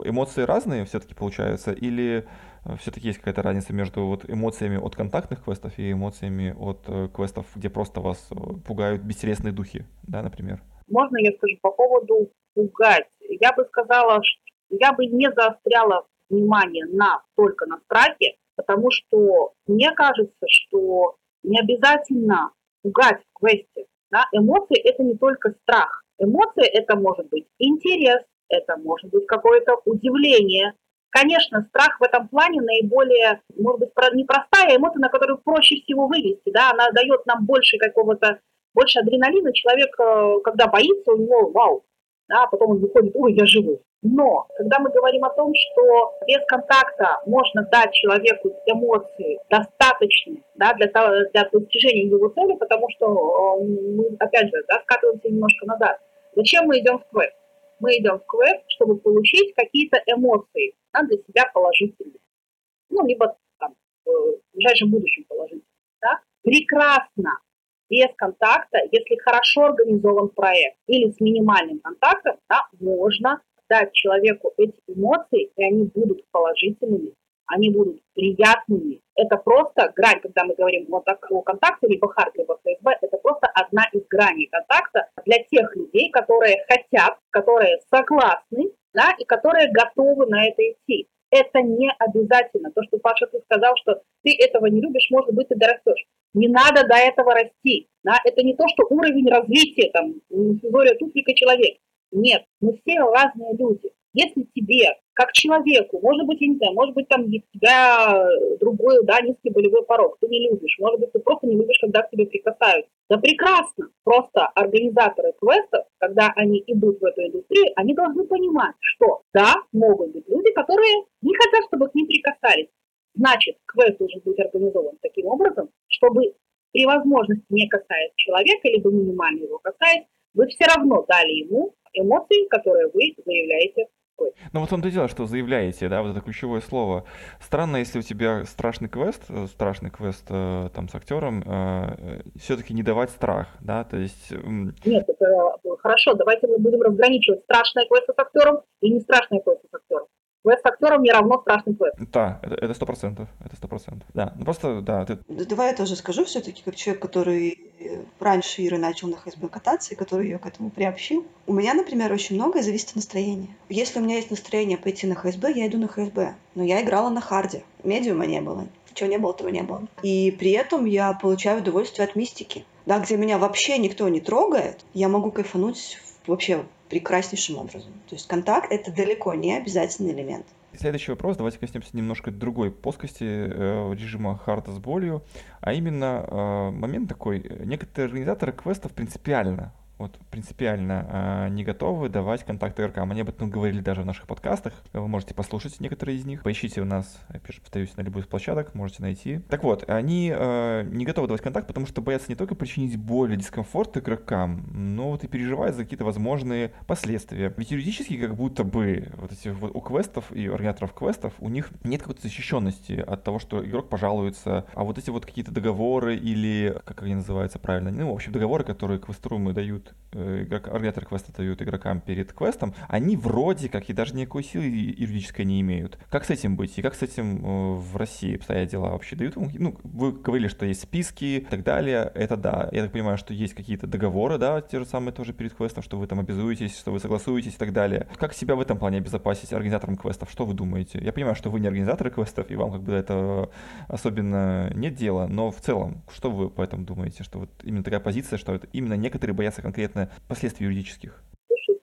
эмоции разные все-таки получаются? Или э, все-таки есть какая-то разница между вот эмоциями от контактных квестов и эмоциями от э, квестов, где просто вас пугают бестересные духи, да, например? Можно я скажу по поводу пугать? Я бы сказала, что я бы не заостряла внимание на только на страхе, потому что мне кажется, что не обязательно пугать в квесте. Да? Эмоции – это не только страх. Эмоции – это может быть интерес, это может быть какое-то удивление. Конечно, страх в этом плане наиболее, может быть, непростая эмоция, на которую проще всего вывести. Да? Она дает нам больше какого-то, больше адреналина. Человек, э, когда боится, у него вау, да, потом он выходит, ой, я живой. Но когда мы говорим о том, что без контакта можно дать человеку эмоции достаточные да, для, того, для достижения его цели, потому что э, мы, опять же, да, скатываемся немножко назад. Зачем мы идем в квест? Мы идем в квест, чтобы получить какие-то эмоции да, для себя положительные. Ну, либо там, в ближайшем будущем положительные. Да? Прекрасно без контакта, если хорошо организован проект или с минимальным контактом, да, можно дать человеку эти эмоции, и они будут положительными, они будут приятными. Это просто грань, когда мы говорим вот о контакте, либо хард, либо ФСБ, это просто одна из граней контакта для тех людей, которые хотят, которые согласны, да, и которые готовы на это идти. Это не обязательно. То, что Паша ты сказал, что ты этого не любишь, может быть, ты дорастешь. Не надо до этого расти. Да? Это не то, что уровень развития, там, Зоря туфлика человек. Нет, мы все разные люди. Если тебе, как человеку, может быть, я не знаю, может быть, там у тебя другой, да, низкий болевой порог, ты не любишь, может быть, ты просто не любишь, когда к тебе прикасаются. Да прекрасно. Просто организаторы квестов, когда они идут в эту индустрию, они должны понимать, что да, могут быть люди, которые не хотят, чтобы к ним прикасались. Значит, квест должен быть организован таким образом, чтобы при возможности не касаясь человека, либо минимально его касаясь, вы все равно дали ему эмоции, которые вы заявляете ну вот в том-то и дело, что заявляете, да, вот это ключевое слово. Странно, если у тебя страшный квест, э, страшный квест э, там с актером, э, все-таки не давать страх, да, то есть... Нет, это хорошо, давайте мы будем разграничивать страшный квест с актером и не страшный квест с актером. Квест с актером не равно страшный квест. Да, это сто процентов, это сто процентов, да. Ну просто, да. Ты... Давай я тоже скажу все-таки, как человек, который раньше Иры начал на ХСБ кататься, и который ее к этому приобщил. У меня, например, очень многое зависит от настроения. Если у меня есть настроение пойти на ХСБ, я иду на ХСБ. Но я играла на харде. Медиума не было. Чего не было, того не было. И при этом я получаю удовольствие от мистики. Да, где меня вообще никто не трогает, я могу кайфануть вообще прекраснейшим образом. То есть контакт — это далеко не обязательный элемент. Следующий вопрос, давайте коснемся немножко другой плоскости э, режима харда с болью, а именно э, момент такой, некоторые организаторы квестов принципиально вот принципиально э, не готовы давать контакты игрокам. Они об этом говорили даже в наших подкастах. Вы можете послушать некоторые из них. Поищите у нас, опять же, повторюсь, на любой из площадок, можете найти. Так вот, они э, не готовы давать контакт, потому что боятся не только причинить боль и дискомфорт игрокам, но вот и переживают за какие-то возможные последствия. Ведь юридически как будто бы вот эти вот у квестов и организаторов квестов у них нет какой-то защищенности от того, что игрок пожалуется, а вот эти вот какие-то договоры или, как они называются правильно, ну, в общем, договоры, которые квеструмы дают игрок, организатор квеста дают игрокам перед квестом, они вроде как и даже никакой силы юридической не имеют. Как с этим быть? И как с этим э, в России обстоят дела вообще? Дают ну, вы говорили, что есть списки и так далее. Это да. Я так понимаю, что есть какие-то договоры, да, те же самые тоже перед квестом, что вы там обязуетесь, что вы согласуетесь и так далее. Как себя в этом плане обезопасить организатором квестов? Что вы думаете? Я понимаю, что вы не организаторы квестов, и вам как бы это особенно нет дела, но в целом, что вы по этому думаете? Что вот именно такая позиция, что это именно некоторые боятся конкретно последствий юридических?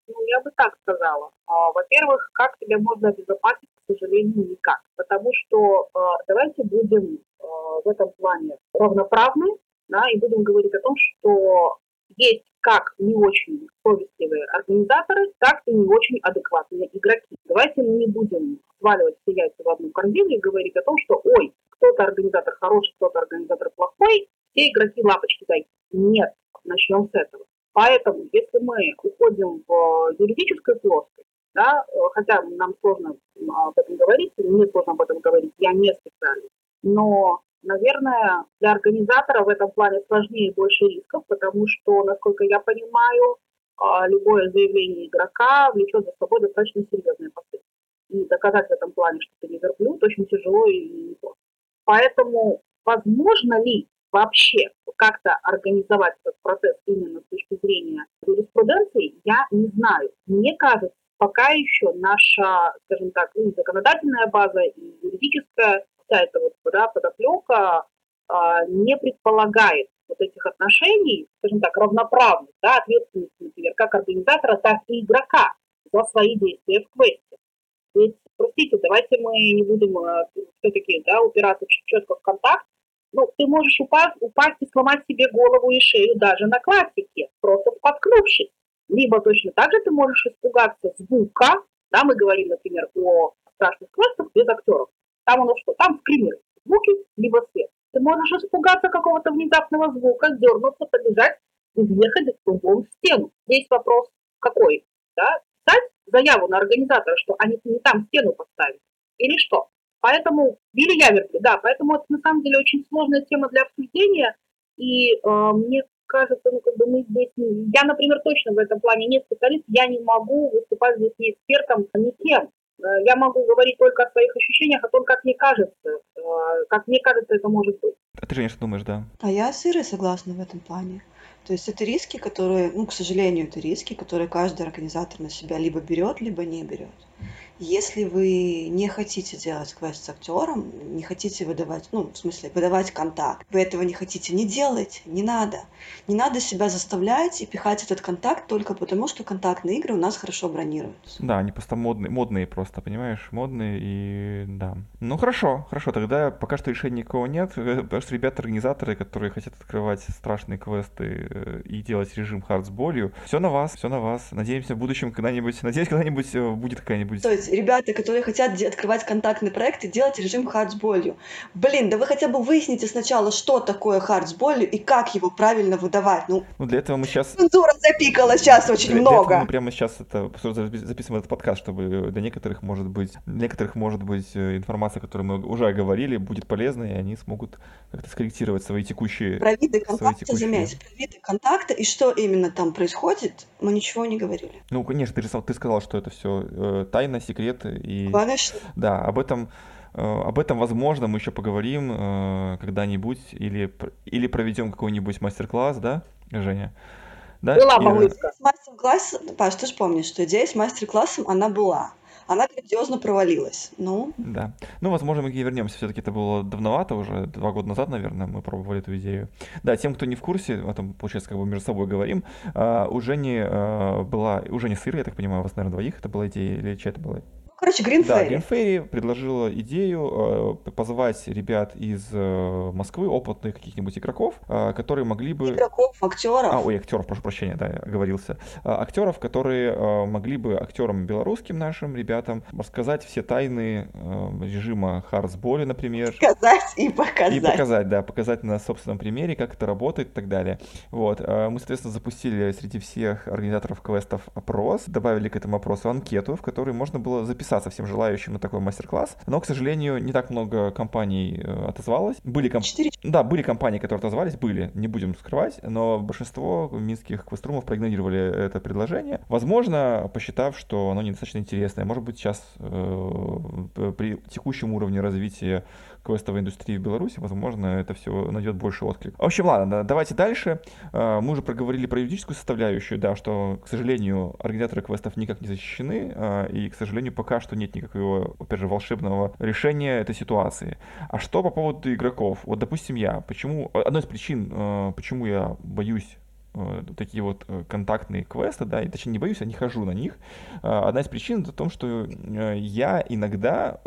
Ну я бы так сказала. А, во-первых, как тебя можно обезопасить, к сожалению, никак. Потому что а, давайте будем а, в этом плане равноправны, да, и будем говорить о том, что есть как не очень совестливые организаторы, так и не очень адекватные игроки. Давайте мы не будем сваливать все яйца в одну корзину и говорить о том, что ой, кто-то организатор хороший, кто-то организатор плохой, все игроки лапочки дай. Нет, начнем с этого. Поэтому, если мы уходим в юридическую плоскость, да, хотя нам сложно об этом говорить, мне сложно об этом говорить, я не специалист, но, наверное, для организатора в этом плане сложнее и больше рисков, потому что, насколько я понимаю, а, любое заявление игрока влечет за собой достаточно серьезные последствия. И доказать в этом плане, что ты не верблюд, очень тяжело и непросто. Поэтому возможно ли вообще как-то организовать этот процесс именно с точки зрения юриспруденции, я не знаю. Мне кажется, пока еще наша, скажем так, и законодательная база, и юридическая вся эта вот да, подоплека а, не предполагает вот этих отношений, скажем так, равноправных, да, ответственности, например, как организатора, так и игрока за свои действия в квесте. Ведь, простите, давайте мы не будем а, все-таки да, упираться четко в контакт, ну, ты можешь упасть, упасть и сломать себе голову и шею даже на классике, просто споткнувшись. Либо точно так же ты можешь испугаться звука, да, мы говорим, например, о страшных квестах без актеров. Там оно что? Там скримеры, звуки, либо свет. Ты можешь испугаться какого-то внезапного звука, дернуться, побежать и въехать в стену. Здесь вопрос какой? Да? Писать заяву на организатора, что они не там стену поставили. Или что? Поэтому, или я верблюд, да, поэтому это на самом деле очень сложная тема для обсуждения, и э, мне кажется, ну, как бы мы здесь, я, например, точно в этом плане не специалист, я не могу выступать здесь не экспертом, никем. Э, я могу говорить только о своих ощущениях, о том, как мне кажется, э, как мне кажется, это может быть. А ты, конечно, думаешь, да? А я с Ирой согласна в этом плане. То есть это риски, которые, ну, к сожалению, это риски, которые каждый организатор на себя либо берет, либо не берет. Если вы не хотите делать квест с актером, не хотите выдавать, ну, в смысле, выдавать контакт, вы этого не хотите, не делайте, не надо. Не надо себя заставлять и пихать этот контакт только потому, что контактные игры у нас хорошо бронируются. Да, они просто модные, модные просто, понимаешь, модные и да. Ну хорошо, хорошо, тогда пока что решения никого нет, потому что ребята-организаторы, которые хотят открывать страшные квесты э, и делать режим хард с болью, все на вас, все на вас. Надеемся в будущем когда-нибудь, надеюсь, когда-нибудь э, будет какая-нибудь... То есть ребята, которые хотят открывать контактный проект и делать режим хард с болью. Блин, да вы хотя бы выясните сначала, что такое хард с болью и как его правильно выдавать. Ну, ну для этого мы сейчас... Цензура запикала сейчас очень для, много. Для этого мы прямо сейчас это записываем этот подкаст, чтобы для некоторых, может быть, для некоторых, может быть, э, информация, которую мы уже оговорили, будет полезна, и они смогут как-то скорректировать свои текущие... Про виды контакта, текущие... заметь, про виды контакта и что именно там происходит, мы ничего не говорили. Ну, конечно, ты, ты сказал, что это все э, тайна, секрет, секреты. И, Конечно. Да, об этом, э, об этом, возможно, мы еще поговорим э, когда-нибудь или, или проведем какой-нибудь мастер-класс, да, Женя. Да? Была попытка. С мастер-классом, Паш, ты же помнишь, что идея с мастер-классом, она была она грандиозно провалилась. Ну. Да. Ну, возможно, мы к ней вернемся. Все-таки это было давновато, уже два года назад, наверное, мы пробовали эту идею. Да, тем, кто не в курсе, о том, получается, как бы между собой говорим, а, у Жени а, была, у Жени Сыр, я так понимаю, у вас, наверное, двоих это была идея, или чья это была? Короче, Green Да, Green Fairy предложила идею э, позвать ребят из э, Москвы, опытных каких-нибудь игроков, э, которые могли бы... Игроков, актеров. А, ой, актеров, прошу прощения, да, я оговорился. Э, актеров, которые э, могли бы актерам белорусским нашим ребятам рассказать все тайны э, режима Харсболи, например. Показать и показать. И показать, да, показать на собственном примере, как это работает и так далее. Вот. Э, мы, соответственно, запустили среди всех организаторов квестов опрос, добавили к этому опросу анкету, в которой можно было записать записаться всем желающим на такой мастер-класс. Но, к сожалению, не так много компаний э, отозвалось. Были комп... 4... Да, были компании, которые отозвались, были, не будем скрывать, но большинство минских квеструмов проигнорировали это предложение. Возможно, посчитав, что оно недостаточно интересное. Может быть, сейчас э, при текущем уровне развития квестовой индустрии в Беларуси, возможно, это все найдет больше отклик. В общем, ладно, давайте дальше. Э, мы уже проговорили про юридическую составляющую, да, что, к сожалению, организаторы квестов никак не защищены, э, и, к сожалению, пока что нет никакого, опять же, волшебного решения этой ситуации. А что по поводу игроков? Вот, допустим, я. Почему... Одной из причин, почему я боюсь Э, такие вот э, контактные квесты, да, и точнее не боюсь, я не хожу на них. Э, одна из причин это в том, что я иногда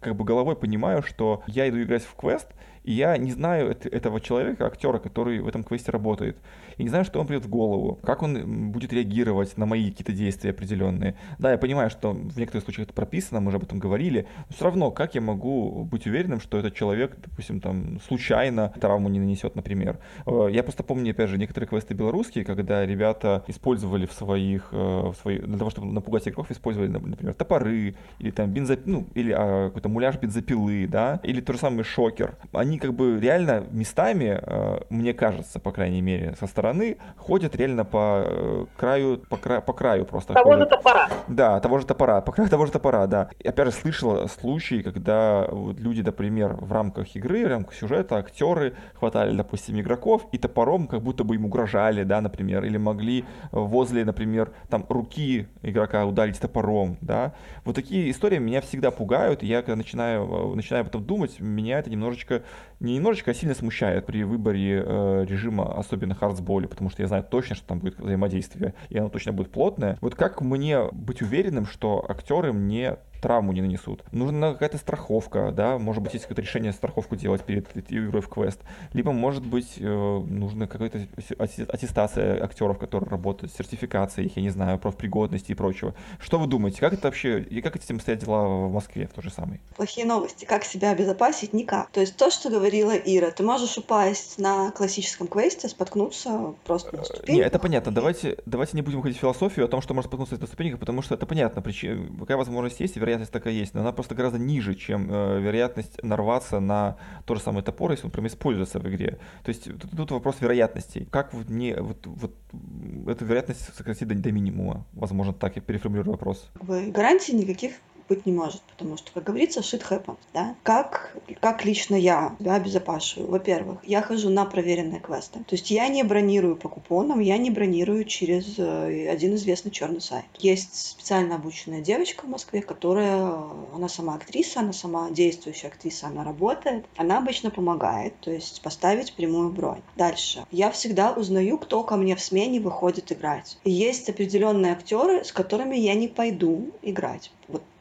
как бы головой понимаю, что я иду играть в квест, и я не знаю этого человека, актера, который в этом квесте работает. И не знаю, что он придет в голову, как он будет реагировать на мои какие-то действия определенные. Да, я понимаю, что в некоторых случаях это прописано, мы уже об этом говорили, но все равно, как я могу быть уверенным, что этот человек, допустим, там, случайно травму не нанесет, например. Э, я просто помню, опять же, некоторые квесты белорусские, когда ребята использовали в своих, э, в своих для того, чтобы напугать игроков, использовали, например, топоры, или там бензоп... ну, или а, какой-то муляж бензопилы, да, или тот же самый шокер. Они как бы реально местами, э, мне кажется, по крайней мере, со стороны стороны ходят реально по э, краю, по, краю, по краю просто. Того ходят. же топора. Да, того же топора, по краю того же топора, да. И опять же слышал случаи, когда вот люди, например, в рамках игры, в рамках сюжета, актеры хватали, допустим, игроков и топором как будто бы им угрожали, да, например, или могли возле, например, там руки игрока ударить топором, да. Вот такие истории меня всегда пугают, и я когда начинаю, начинаю об этом думать, меня это немножечко, не немножечко, а сильно смущает при выборе э, режима, особенно хардсбол боли, потому что я знаю точно, что там будет взаимодействие, и оно точно будет плотное. Вот как мне быть уверенным, что актеры мне травму не нанесут. Нужна какая-то страховка, да, может быть, есть какое-то решение страховку делать перед игрой в квест. Либо, может быть, э, нужна какая-то аттестация актеров, которые работают, сертификация их, я не знаю, профпригодности и прочего. Что вы думаете, как это вообще, и как этим стоят дела в Москве в то же самое? Плохие новости. Как себя обезопасить? Никак. То есть то, что говорила Ира, ты можешь упасть на классическом квесте, споткнуться просто на ступеньках. Не, это понятно. Давайте, давайте не будем ходить в философию о том, что может споткнуться на ступеньках, потому что это понятно. Причина, какая возможность есть, вероятно, вероятность такая есть, но она просто гораздо ниже, чем э, вероятность нарваться на тот же самый топор, если он прям используется в игре. То есть тут, тут вопрос вероятностей. Как вот не вот, вот эту вероятность сократить до, до минимума? Возможно, так я переформулирую вопрос. Гарантий никаких быть не может, потому что, как говорится, shit happens, да. Как, как лично я себя обезопашиваю? Во-первых, я хожу на проверенные квесты. То есть я не бронирую по купонам, я не бронирую через э, один известный черный сайт. Есть специально обученная девочка в Москве, которая, она сама актриса, она сама действующая актриса, она работает. Она обычно помогает, то есть поставить прямую бронь. Дальше. Я всегда узнаю, кто ко мне в смене выходит играть. Есть определенные актеры, с которыми я не пойду играть.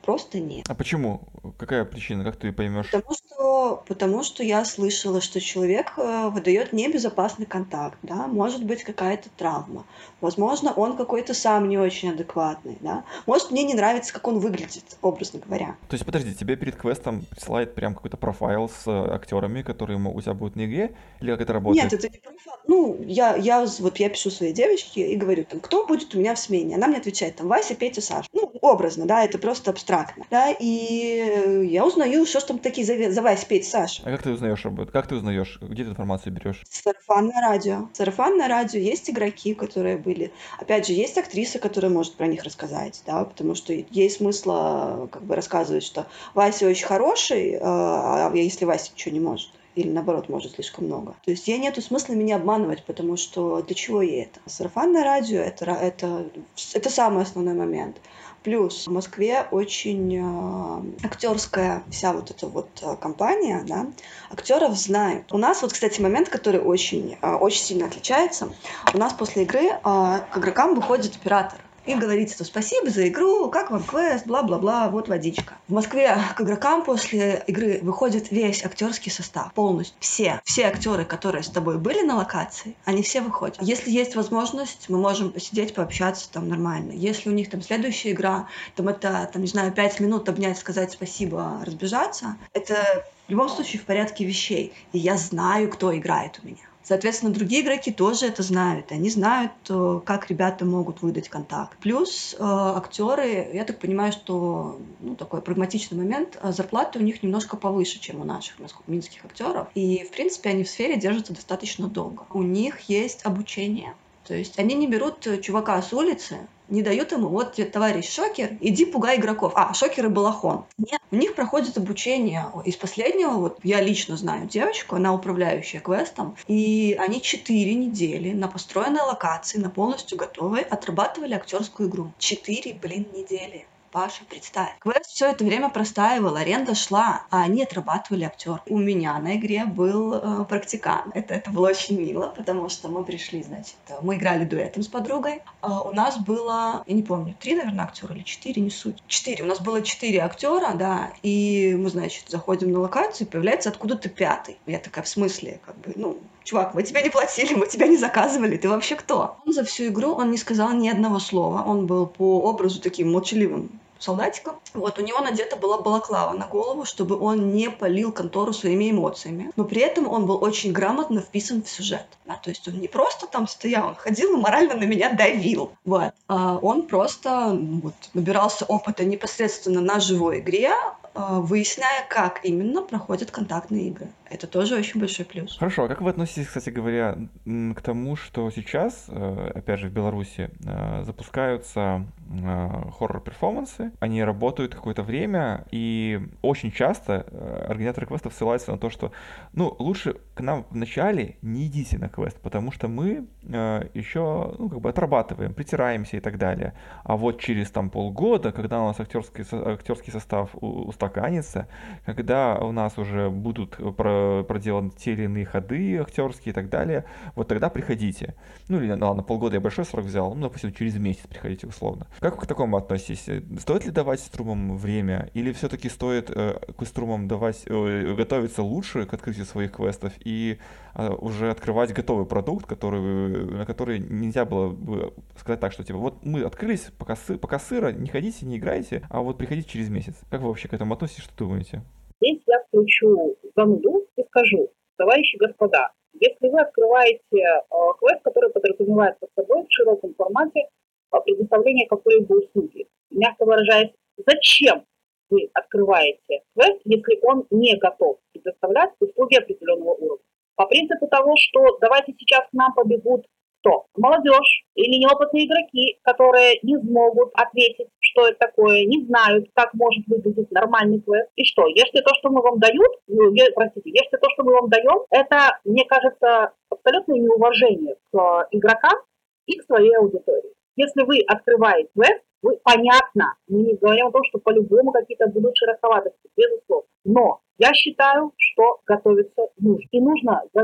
Просто нет. А почему? Какая причина? Как ты поймешь? Потому что, потому что я слышала, что человек э, выдает небезопасный контакт, да, может быть какая-то травма, возможно, он какой-то сам не очень адекватный, да, может мне не нравится, как он выглядит, образно говоря. То есть, подожди, тебе перед квестом присылает прям какой-то профайл с э, актерами, которые у тебя будут на игре, или как это работает? Нет, это не профайл. Ну, я, я, вот я пишу своей девочке и говорю, там, кто будет у меня в смене? Она мне отвечает, там, Вася, Петя, Саша. Образно, да, это просто абстрактно, да, и я узнаю, что ж там такие за, за Петя, Саша. А как ты узнаешь об этом? Как ты узнаешь? Где ты информацию берешь? Сарафанное радио. Сарафанное радио. Есть игроки, которые были. Опять же, есть актриса, которая может про них рассказать, да, потому что есть смысл как бы рассказывать, что Вася очень хороший, а, а если Вася ничего не может или наоборот, может, слишком много. То есть ей нету смысла меня обманывать, потому что для чего ей это? Сарафанное радио это, это, это самый основной момент. Плюс в Москве очень э, актерская вся вот эта вот э, компания, да, актеров знают. У нас вот, кстати, момент, который очень, э, очень сильно отличается. У нас после игры к игрокам выходит оператор и говорите, что спасибо за игру, как вам квест, бла-бла-бла, вот водичка. В Москве к игрокам после игры выходит весь актерский состав, полностью. Все, все актеры, которые с тобой были на локации, они все выходят. Если есть возможность, мы можем посидеть, пообщаться там нормально. Если у них там следующая игра, там это, там, не знаю, пять минут обнять, сказать спасибо, разбежаться, это в любом случае в порядке вещей. И я знаю, кто играет у меня. Соответственно, другие игроки тоже это знают. Они знают, э, как ребята могут выдать контакт. Плюс э, актеры, я так понимаю, что ну, такой прагматичный момент, э, зарплаты у них немножко повыше, чем у наших минских актеров. И, в принципе, они в сфере держатся достаточно долго. У них есть обучение. То есть они не берут чувака с улицы, не дают ему, вот тебе товарищ шокер, иди пугай игроков. А, шокер и балахон. Нет, у них проходит обучение. Из последнего, вот я лично знаю девочку, она управляющая квестом, и они четыре недели на построенной локации, на полностью готовой, отрабатывали актерскую игру. Четыре, блин, недели. Паша, представь. Квест все это время простаивал, аренда шла, а они отрабатывали актер. У меня на игре был э, практикант. Это, это было очень мило, потому что мы пришли, значит, мы играли дуэтом с подругой. А у нас было, я не помню, три, наверное, актера или четыре, не суть. Четыре. У нас было четыре актера, да, и мы, значит, заходим на локацию, появляется откуда-то пятый. Я такая, в смысле, как бы, ну, чувак, мы тебя не платили, мы тебя не заказывали, ты вообще кто? Он за всю игру, он не сказал ни одного слова, он был по образу таким молчаливым солдатиком. Вот, у него надета была балаклава на голову, чтобы он не полил контору своими эмоциями. Но при этом он был очень грамотно вписан в сюжет. Да, то есть он не просто там стоял, он ходил и морально на меня давил. Вот. А он просто ну, вот, набирался опыта непосредственно на живой игре, а, выясняя, как именно проходят контактные игры. Это тоже очень большой плюс. Хорошо, а как вы относитесь, кстати говоря, к тому, что сейчас, э, опять же, в Беларуси э, запускаются э, хоррор-перформансы, они работают какое-то время, и очень часто организаторы квестов ссылаются на то, что, ну, лучше к нам вначале не идите на квест, потому что мы еще, ну, как бы отрабатываем, притираемся и так далее. А вот через там полгода, когда у нас актерский, актерский состав устаканится, когда у нас уже будут про проделаны те или иные ходы актерские и так далее, вот тогда приходите. Ну или, ну, ладно, полгода я большой срок взял, ну, допустим, через месяц приходите условно. Как вы к такому относитесь? Стоит ли давать струмам время? Или все-таки стоит э, к струмам давать, э, готовиться лучше к открытию своих квестов и э, уже открывать готовый продукт, который, на который нельзя было бы сказать так, что типа вот мы открылись, пока, сы, пока сыро, не ходите, не играйте, а вот приходите через месяц. Как вы вообще к этому относитесь, что думаете? Здесь я включу зануду и скажу, товарищи господа, если вы открываете э, квест, который подразумевает под собой в широком формате э, предоставление какой-либо услуги, мягко выражаясь, зачем вы открываете квест, если он не готов предоставлять услуги определенного уровня? По принципу того, что давайте сейчас к нам побегут кто? Молодежь или неопытные игроки, которые не смогут ответить, что это такое, не знают, как может выглядеть нормальный квест. И что, если то, что мы вам дают, ну, простите, если то, что мы вам даем, это, мне кажется, абсолютное неуважение к игрокам и к своей аудитории. Если вы открываете квест, вы, понятно, мы не говорим о том, что по-любому какие-то будут шероховатости, безусловно. Но я считаю, что готовиться нужно. И нужно, э,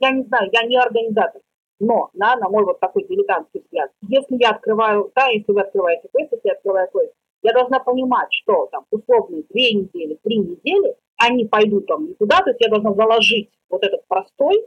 я не знаю, я не организатор, но, да, на мой вот такой дилетантский взгляд, если я открываю, да, если вы открываете квест, если я открываю квест, я должна понимать, что там условные две недели, три недели, они пойдут там никуда, то есть я должна заложить вот этот простой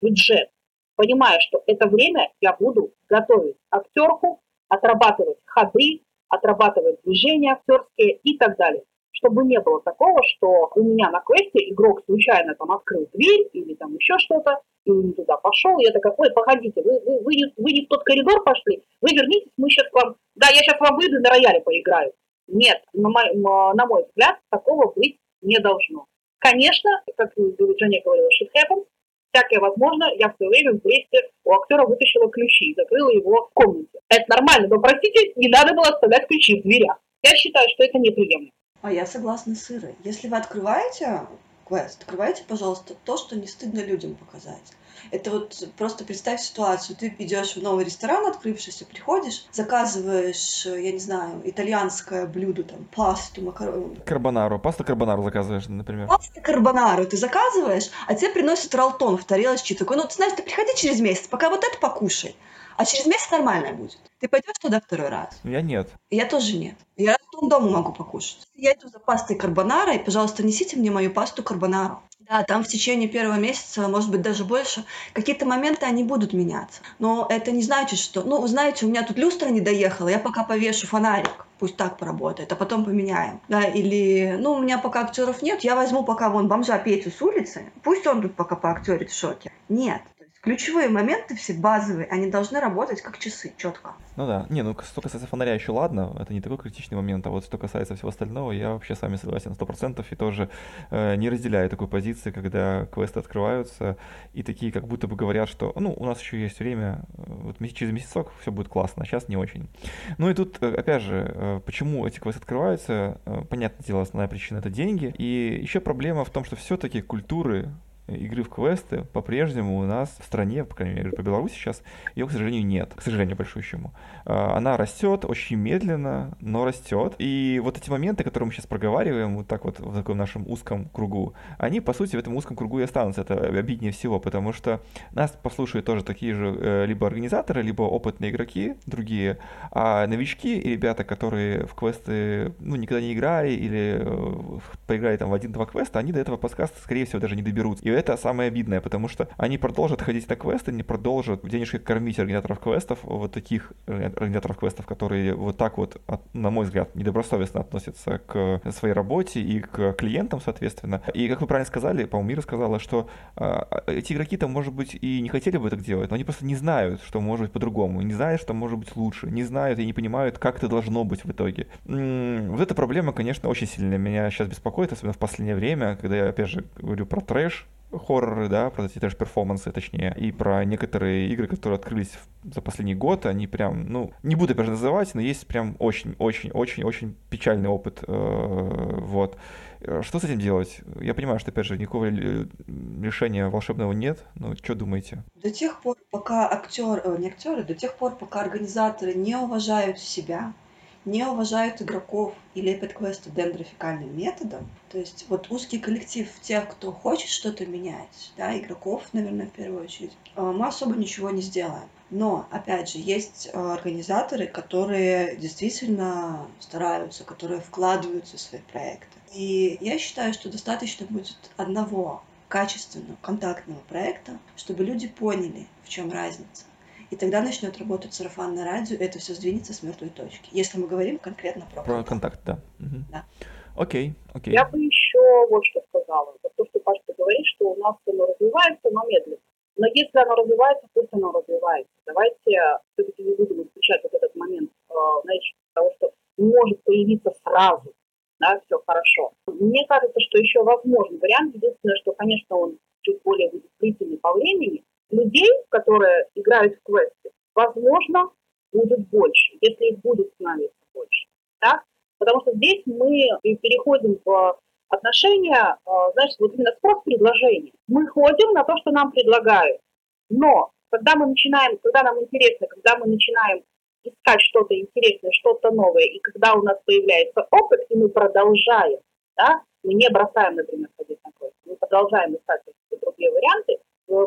бюджет, понимая, что это время я буду готовить актерку, отрабатывать ходы, отрабатывать движения актерские и так далее. Чтобы не было такого, что у меня на квесте игрок случайно там открыл дверь или там еще что-то, и не туда пошел. И я такая, ой, погодите, вы, вы, вы, не, вы не в тот коридор пошли, вы вернитесь, мы сейчас к вам, да, я сейчас вам выйду на рояле поиграю. Нет, на мой, на мой взгляд, такого быть не должно. Конечно, как Женя говорила, shit happens, всякое возможно, я в свое время в Бресте у актера вытащила ключи и закрыла его в комнате. Это нормально, но, простите, не надо было оставлять ключи в дверях. Я считаю, что это неприемлемо. А я согласна с Ирой. Если вы открываете квест. Открывайте, пожалуйста, то, что не стыдно людям показать. Это вот просто представь ситуацию. Ты идешь в новый ресторан, открывшийся, приходишь, заказываешь, я не знаю, итальянское блюдо, там, пасту, макароны. Карбонару. Пасту карбонару заказываешь, например. Пасту карбонару ты заказываешь, а тебе приносят ролтон в тарелочке. Такой, ну, ты знаешь, ты приходи через месяц, пока вот это покушай. А через месяц нормально будет. Ты пойдешь туда второй раз? Я нет. Я тоже нет. Я дому могу покушать. Я иду за пастой карбонара, и, пожалуйста, несите мне мою пасту карбонару. Да, там в течение первого месяца, может быть, даже больше, какие-то моменты, они будут меняться. Но это не значит, что... Ну, знаете, у меня тут люстра не доехала, я пока повешу фонарик пусть так поработает, а потом поменяем. Да, или, ну, у меня пока актеров нет, я возьму пока вон бомжа Петю с улицы, пусть он тут пока поактерит в шоке. Нет, ключевые моменты все базовые, они должны работать как часы, четко. Ну да, не, ну что касается фонаря еще ладно, это не такой критичный момент, а вот что касается всего остального, я вообще с вами согласен сто процентов и тоже э, не разделяю такой позиции, когда квесты открываются и такие как будто бы говорят, что ну у нас еще есть время, э, вот через месяцок все будет классно, а сейчас не очень. Ну и тут, э, опять же, э, почему эти квесты открываются, понятное дело, основная причина это деньги, и еще проблема в том, что все-таки культуры игры в квесты по-прежнему у нас в стране, по крайней мере, по Беларуси сейчас, ее, к сожалению, нет. К сожалению, большущему. А, она растет очень медленно, но растет. И вот эти моменты, которые мы сейчас проговариваем, вот так вот в таком нашем узком кругу, они, по сути, в этом узком кругу и останутся. Это обиднее всего, потому что нас послушают тоже такие же э, либо организаторы, либо опытные игроки, другие, а новички и ребята, которые в квесты ну, никогда не играли или э, поиграли там в один-два квеста, они до этого подкаста, скорее всего, даже не доберутся. И это самое обидное, потому что они продолжат ходить на квесты, не продолжат денежки кормить организаторов квестов, вот таких организаторов квестов, которые вот так вот, на мой взгляд, недобросовестно относятся к своей работе и к клиентам, соответственно. И, как вы правильно сказали, по-моему, Мира сказала, что э, эти игроки-то, может быть, и не хотели бы так делать, но они просто не знают, что может быть по-другому, не знают, что может быть лучше, не знают и не понимают, как это должно быть в итоге. Вот эта проблема, конечно, очень сильно меня сейчас беспокоит, особенно в последнее время, когда я, опять же, говорю про трэш, хорроры, да, про эти даже перформансы, точнее, и про некоторые игры, которые открылись за последний год, они прям, ну, не буду опять же называть, но есть прям очень-очень-очень-очень печальный опыт, э, вот. Что с этим делать? Я понимаю, что, опять же, никакого решения волшебного нет, но что думаете? До тех пор, пока актер, э, не актеры, до тех пор, пока организаторы не уважают себя, не уважают игроков и лепят квесты дендрофикальным методом. То есть вот узкий коллектив тех, кто хочет что-то менять, да, игроков, наверное, в первую очередь, э, мы особо ничего не сделаем. Но, опять же, есть э, организаторы, которые действительно стараются, которые вкладываются в свои проекты. И я считаю, что достаточно будет одного качественного, контактного проекта, чтобы люди поняли, в чем разница и тогда начнет работать сарафанное радио, и это все сдвинется с мертвой точки. Если мы говорим конкретно про, про контакт. да. Угу. да. Окей, окей. Я бы еще вот что сказала. То, что Паша говорит, что у нас оно развивается, но медленно. Но если оно развивается, пусть оно развивается. Давайте все-таки не будем исключать вот этот момент, э, знаете, того, что может появиться сразу, да, все хорошо. Мне кажется, что еще возможен вариант. Единственное, что, конечно, он чуть более будет длительный по времени, людей, которые играют в квесты, возможно, будет больше, если их будет становиться больше. Да? Потому что здесь мы переходим в отношения, а, знаешь, вот именно спрос-предложение. Мы ходим на то, что нам предлагают. Но когда мы начинаем, когда нам интересно, когда мы начинаем искать что-то интересное, что-то новое, и когда у нас появляется опыт, и мы продолжаем, да, мы не бросаем, например, ходить на квест, мы продолжаем искать другие варианты,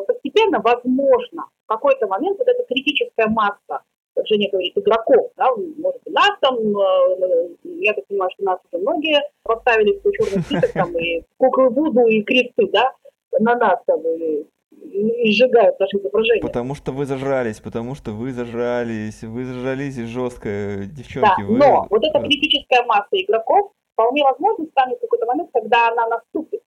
постепенно, возможно, в какой-то момент вот эта критическая масса, как Женя говорит, игроков, да, может быть, нас там, э, я так понимаю, что нас уже многие поставили в черный список, там, и куклы Вуду, и кресты, да, на нас там, и, и сжигают наши изображения. Потому что вы зажрались, потому что вы зажрались, вы зажрались жестко, девчонки. Да, вы... но вот эта критическая масса игроков вполне возможно станет в какой-то момент, когда она наступит,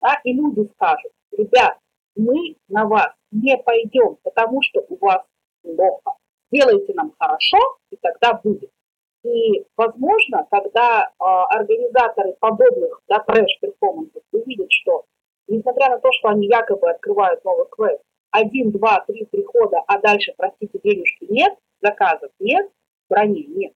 да, и люди скажут, ребят, мы на вас не пойдем, потому что у вас плохо. Делайте нам хорошо, и тогда будет. И, возможно, когда э, организаторы подобных да, трэш-перформансов увидят, что, несмотря на то, что они якобы открывают новый квест, один, два, три прихода, а дальше, простите, денежки нет, заказов нет, брони нет.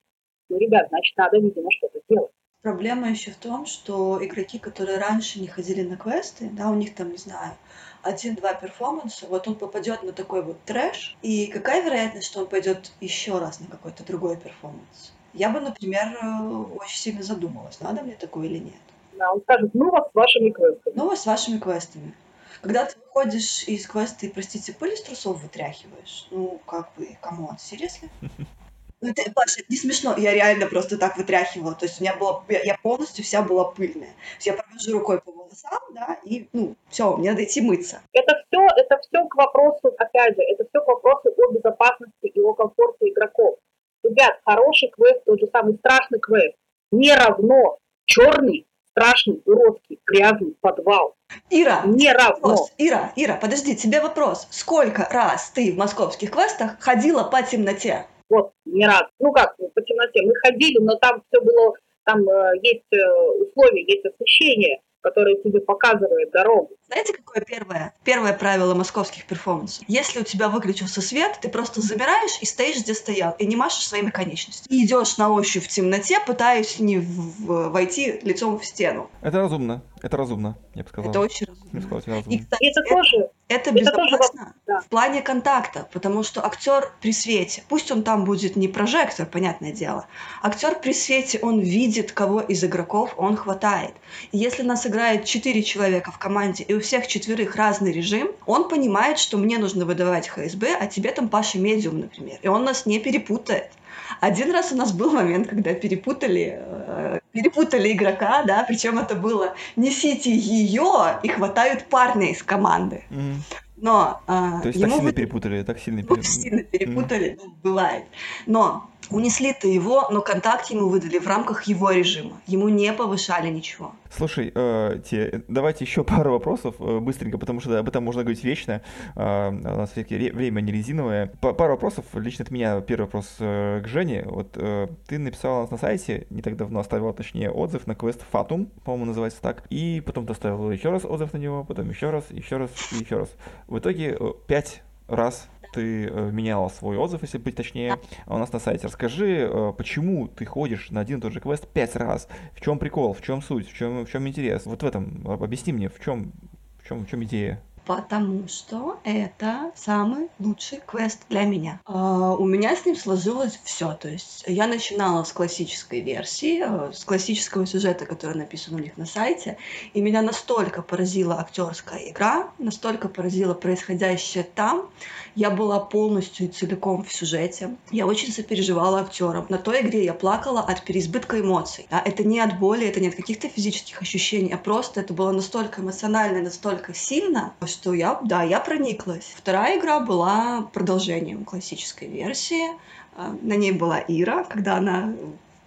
Ну, ребят, значит, надо, видимо, что-то делать. Проблема еще в том, что игроки, которые раньше не ходили на квесты, да, у них там, не знаю, один-два перформанса, вот он попадет на такой вот трэш, и какая вероятность, что он пойдет еще раз на какой-то другой перформанс? Я бы, например, э, очень сильно задумалась, надо мне такое или нет. Да, он скажет, ну вас с вашими квестами. Ну вас с вашими квестами. Когда ты выходишь из квеста и, простите, пыль из трусов вытряхиваешь, ну, как бы, come on, серьезно? Ну, это, Паша, это не смешно. Я реально просто так вытряхивала. То есть у меня было, я, полностью вся была пыльная. я провожу рукой по волосам, да, и, ну, все, мне надо идти мыться. Это все, это все к вопросу, опять же, это все к вопросу о безопасности и о комфорте игроков. Ребят, хороший квест, тот же самый страшный квест, не равно черный, страшный, уродский, грязный подвал. Ира, не равно. Вопрос. Ира, Ира, подожди, тебе вопрос. Сколько раз ты в московских квестах ходила по темноте? Вот, не раз. Ну как, по темноте. Мы ходили, но там все было, там э, есть э, условия, есть освещение который тебе показывает дорогу. Знаете, какое первое? Первое правило московских перформансов. Если у тебя выключился свет, ты просто замираешь и стоишь, где стоял, и не машешь своими конечностями. И идешь на ощупь в темноте, пытаясь не в- войти лицом в стену. Это разумно. Это разумно, я бы сказал. Это очень разумно. Я бы сказал, это разумно. И, кстати, это, это тоже это безопасно да. в плане контакта, потому что актер при свете, пусть он там будет не прожектор, понятное дело, актер при свете, он видит, кого из игроков он хватает. И если нас играет четыре человека в команде, и у всех четверых разный режим, он понимает, что мне нужно выдавать ХСБ, а тебе там Паша Медиум, например, и он нас не перепутает. Один раз у нас был момент, когда перепутали, э, перепутали игрока, да, причем это было несите ее и хватают парня из команды. Mm. Но э, То есть ему так сильно вы... перепутали, так сильно перепутали. Сильно перепутали, mm. бывает. Но Унесли-то его, но контакт ему выдали в рамках его режима. Ему не повышали ничего. Слушай, э, те, давайте еще пару вопросов э, быстренько, потому что об этом можно говорить вечно. Э, у нас все-таки время не резиновое. П пару вопросов лично от меня. Первый вопрос э, к Жене. Вот э, ты написала на сайте, не так давно оставила, точнее, отзыв на квест Fatum, по-моему, называется так. И потом ты оставила еще раз отзыв на него, потом еще раз, еще раз еще раз. В итоге э, пять раз ты э, меняла свой отзыв, если быть точнее, у нас на сайте. Расскажи, э, почему ты ходишь на один и тот же квест пять раз? В чем прикол, в чем суть, в чем, в чем интерес? Вот в этом объясни мне, в чем, в чем, в чем идея? Потому что это самый лучший квест для меня. Uh, у меня с ним сложилось все. То есть я начинала с классической версии, uh, с классического сюжета, который написан у них на сайте, и меня настолько поразила актерская игра, настолько поразило происходящее там. Я была полностью и целиком в сюжете. Я очень сопереживала актерам. На той игре я плакала от переизбытка эмоций. Да? Это не от боли, это не от каких-то физических ощущений, а просто это было настолько эмоционально, настолько сильно, что я, да, я прониклась. Вторая игра была продолжением классической версии. А, на ней была Ира, когда она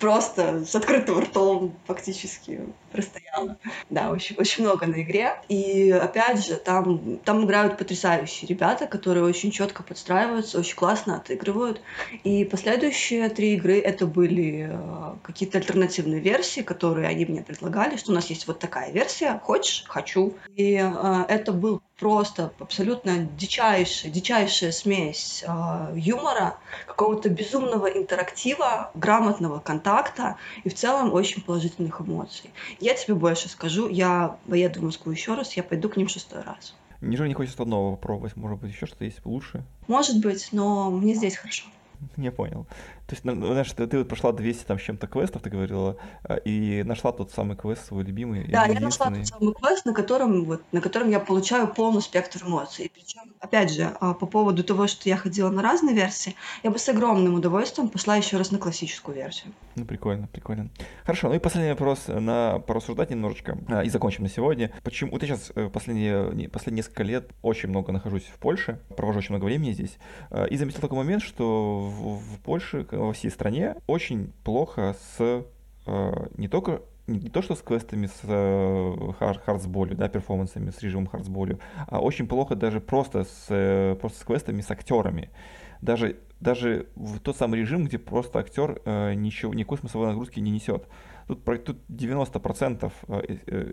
просто с открытым ртом фактически простояла. Да, очень, очень много на игре. И опять же, там, там играют потрясающие ребята, которые очень четко подстраиваются, очень классно отыгрывают. И последующие три игры это были э, какие-то альтернативные версии, которые они мне предлагали, что у нас есть вот такая версия, хочешь, хочу. И э, это был просто абсолютно дичайшая, дичайшая смесь э, юмора, какого-то безумного интерактива, грамотного контакта и в целом очень положительных эмоций. Я тебе больше скажу, я поеду в Москву еще раз, я пойду к ним шестой раз. Неужели не хочется нового попробовать? Может быть, еще что-то есть лучше? Может быть, но мне здесь хорошо. Не понял. То есть, ну, знаешь, ты, ты вот прошла 200 там с чем-то квестов, ты говорила, а, и нашла тот самый квест свой любимый. Да, я нашла тот самый квест, на котором, вот, на котором я получаю полный спектр эмоций. Причем, опять же, а, по поводу того, что я ходила на разные версии, я бы с огромным удовольствием пошла еще раз на классическую версию. Ну, прикольно, прикольно. Хорошо, ну и последний вопрос на порассуждать немножечко, а, и закончим на сегодня. Почему, вот я сейчас э, последние, последние несколько лет очень много нахожусь в Польше, провожу очень много времени здесь, и заметил такой момент, что в, в Польше, во всей стране очень плохо с э, не только не, не то что с квестами с э, хардсболью, да, перформансами, с режимом хардсболью, а очень плохо даже просто с, э, просто с квестами, с актерами. Даже, даже в тот самый режим, где просто актер э, ничего, никакой смысловой нагрузки не несет. Тут, тут 90%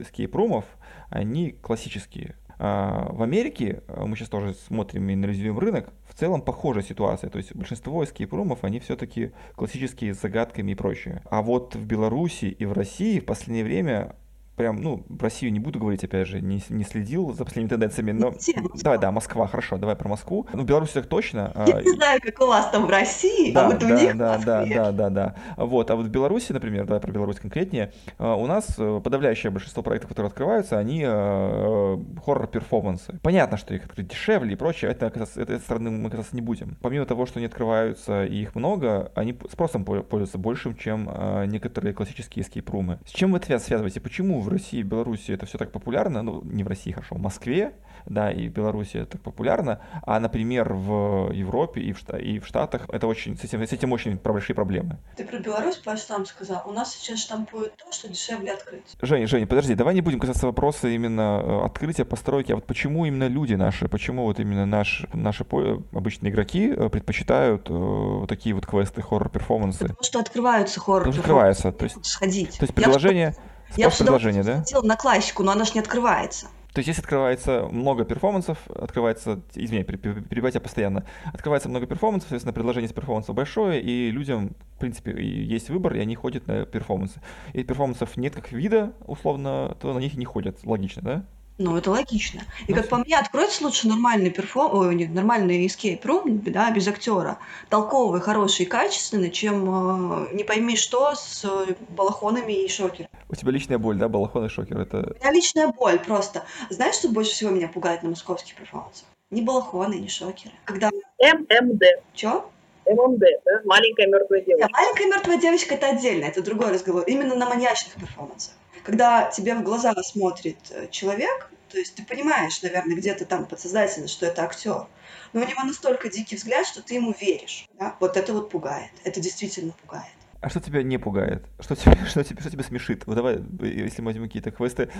эскейп-румов, они классические. А, в Америке, а, мы сейчас тоже смотрим и анализируем рынок, в целом похожая ситуация. То есть большинство эскейп-румов, они все-таки классические с загадками и прочее. А вот в Беларуси и в России в последнее время прям, ну, в Россию не буду говорить, опять же, не, не следил за последними тенденциями, но... Давай, да, Москва, хорошо, давай про Москву. Ну, Беларусь так точно. Я а... не знаю, как у вас там в России, а да, а вот да, у них да, в да, да, да, да. Вот, а вот в Беларуси, например, давай про Беларусь конкретнее, а, у нас э, подавляющее большинство проектов, которые открываются, они э, хоррор-перформансы. Понятно, что их открыть дешевле и прочее, это, это, этой стороны мы касаться не будем. Помимо того, что они открываются и их много, они спросом пользуются большим, чем э, некоторые классические эскейп-румы. С чем вы это связываете? Почему в России и Беларуси это все так популярно, ну, не в России, хорошо, в Москве, да, и в Беларуси это так популярно, а, например, в Европе и в, и в Штатах это очень, с этим, с этим очень большие проблемы. Ты про Беларусь, Паш, сам сказал. У нас сейчас штампуют то, что дешевле открыть. Женя, Женя, подожди, давай не будем касаться вопроса именно э, открытия, постройки, а вот почему именно люди наши, почему вот именно наш, наши обычные игроки э, предпочитают э, вот такие вот квесты, хоррор-перформансы? Потому что открываются хоррор-перформансы. Открываются, то есть... Сходить. То есть предложение... Я я предложение, да? хотела на классику, но она же не открывается. То есть, если открывается много перформансов, открывается, извини, перебивать я постоянно, открывается много перформансов, соответственно, предложение с перформансов большое, и людям, в принципе, есть выбор, и они ходят на перформансы. И перформансов нет как вида, условно, то на них и не ходят. Логично, да? Ну, это логично. И как по мне, откроется лучше нормальный перформ... Ой, нет, нормальный escape room, да, без актера. Толковый, хороший, качественный, чем э, не пойми что с балахонами и шокером. У тебя личная боль, да, балахон и шокер? Это... У меня личная боль просто. Знаешь, что больше всего меня пугает на московских перформансах? Ни балахоны, ни шокеры. Когда... ММД. Чё? ММД, да? Маленькая мертвая девочка. Нет, маленькая мертвая девочка это отдельно, это другой разговор. Именно на маньячных перформансах когда тебе в глаза смотрит э, человек, то есть ты понимаешь, наверное, где-то там подсознательно, что это актер, но у него настолько дикий взгляд, что ты ему веришь. Да? Вот это вот пугает. Это действительно пугает. А что тебя не пугает? Что тебя, что тебя, что тебя смешит? Вот давай, если мы возьмем какие-то квесты,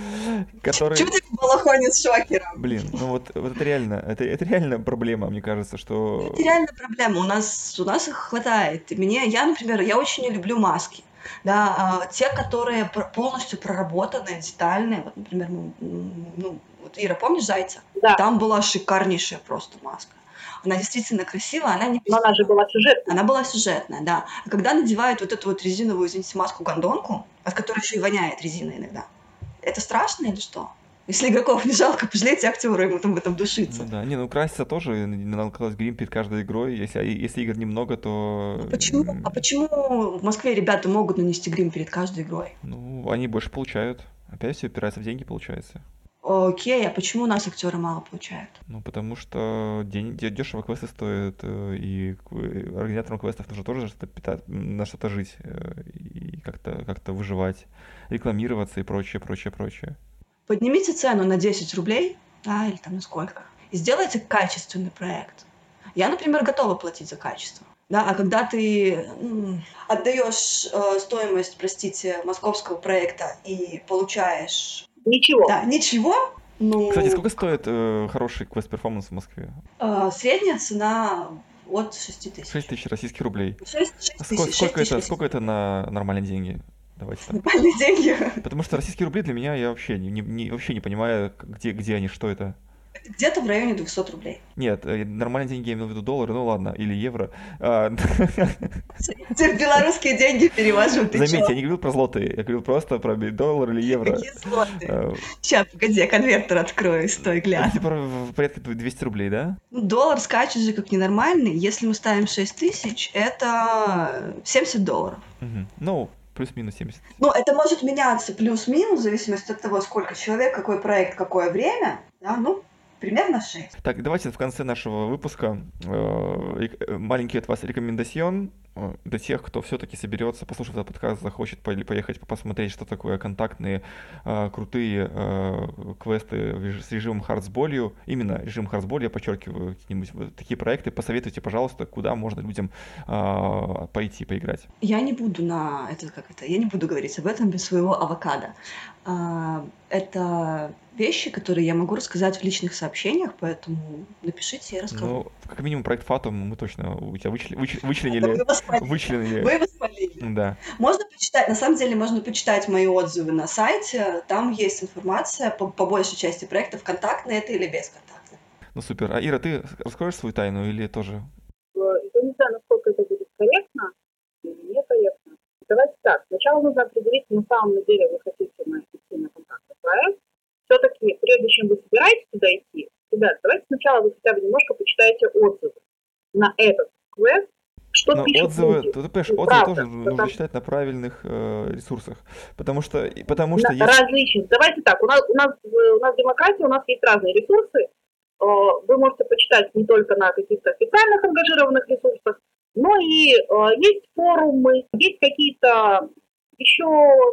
которые... Чего ты балахонит с шокером? Блин, ну вот, вот это реально, это, это реально проблема, мне кажется, что... Это реально проблема, у нас, у нас их хватает. Мне, я, например, я очень не люблю маски да, а, те, которые полностью проработанные, детальные, вот, например, ну, вот Ира, помнишь Зайца? Да. Там была шикарнейшая просто маска. Она действительно красивая, она не... Но она же была сюжетная. Она была сюжетная, да. А когда надевают вот эту вот резиновую, извините, маску-гондонку, от которой еще и воняет резина иногда, это страшно или что? Если игроков не жалко, пожалейте актера, ему там в этом душиться. Ну да, не, ну краситься тоже, надо класть грим перед каждой игрой. Если, если игр немного, то... А почему, а почему в Москве ребята могут нанести грим перед каждой игрой? Ну, они больше получают. Опять все упирается в деньги, получается. Окей, а почему у нас актеры мало получают? Ну, потому что день, дешево квесты стоят, э, и организаторам квестов нужно тоже что-то питать, на что-то жить, э, и как-то как выживать, рекламироваться и прочее, прочее, прочее поднимите цену на 10 рублей, да, или там на сколько, и сделайте качественный проект. Я, например, готова платить за качество. Да, а когда ты м, отдаешь э, стоимость, простите, московского проекта и получаешь... Ничего. Да, ничего, ну... Кстати, сколько стоит э, хороший квест-перформанс в Москве? Э, средняя цена от 6 тысяч. 6 тысяч российских рублей. 6, 6 тысяч. Сколько, сколько, это, сколько это на нормальные деньги? Давайте так. Нормальные деньги. Потому что российские рубли для меня я вообще не, не, вообще не понимаю, где, где они, что это. Где-то в районе 200 рублей. Нет, э, нормальные деньги я имел в виду доллары, ну ладно, или евро. А, белорусские деньги перевожу, ты Заметьте, я не говорил про злоты, я говорил просто про доллар или евро. Какие злоты? Сейчас, погоди, я конвертер открою, стой, глянь. Типа порядка 200 рублей, да? Ну, доллар скачет же как ненормальный. Если мы ставим 6 тысяч, это 70 долларов. Ну, плюс-минус 70. Ну, это может меняться плюс-минус, в зависимости от того, сколько человек, какой проект, какое время. Да? Ну, примерно 6. Так, давайте в конце нашего выпуска э, маленький от вас рекомендацион э, для тех, кто все-таки соберется, послушав этот подкаст, захочет поехать посмотреть, что такое контактные э, крутые э, квесты с режимом хардсболью. Именно режим хардсболь, я подчеркиваю, какие-нибудь такие проекты. Посоветуйте, пожалуйста, куда можно людям э, пойти поиграть. Я не буду на это, как это, я не буду говорить об этом без своего авокадо. А, это вещи, которые я могу рассказать в личных сообщениях, поэтому напишите, я расскажу. Ну, как минимум проект Фатум мы точно у тебя вычли, выч, вычленили. Вычленили. Вы воспалили. Да. Можно почитать, на самом деле можно почитать мои отзывы на сайте, там есть информация по, по большей части проектов, контактные это или бесконтактные. Ну супер. А Ира, ты раскроешь свою тайну или тоже? Я не знаю, насколько это будет корректно или некорректно. Давайте так, сначала нужно определить, на самом деле вы хотите идти на контактный проект. Все-таки, прежде чем вы собираетесь туда идти, ребят, давайте сначала вы хотя бы немножко почитаете отзывы на этот квест, что Но пишут отзывы, люди. ты, понимаешь, Ну, отзывы правда, тоже потому- нужно читать на правильных э, ресурсах, потому что, потому что На- есть... различных. Давайте так, у нас, у нас, э, у нас демократия, у нас есть разные ресурсы. Э, Вы можете почитать не только на каких-то официальных ангажированных ресурсах, но и э, есть форумы, есть какие-то еще,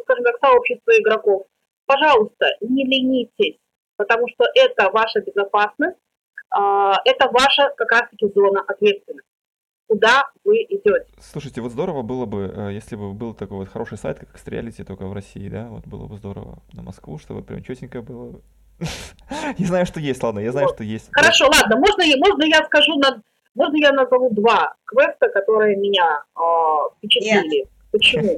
скажем так, сообщества игроков. Пожалуйста, не ленитесь, потому что это ваша безопасность, а, это ваша как раз-таки зона ответственности. Куда вы идете? Слушайте, вот здорово было бы, э, если бы был такой вот хороший сайт, как Extrareality, только в России, да, вот было бы здорово на Москву, чтобы прям четенько было. Я знаю, что есть, ладно, я знаю, что есть. Хорошо, ладно, можно, я- можно я скажу, на, можно я назову два квеста, которые меня а, впечатлили? Почему?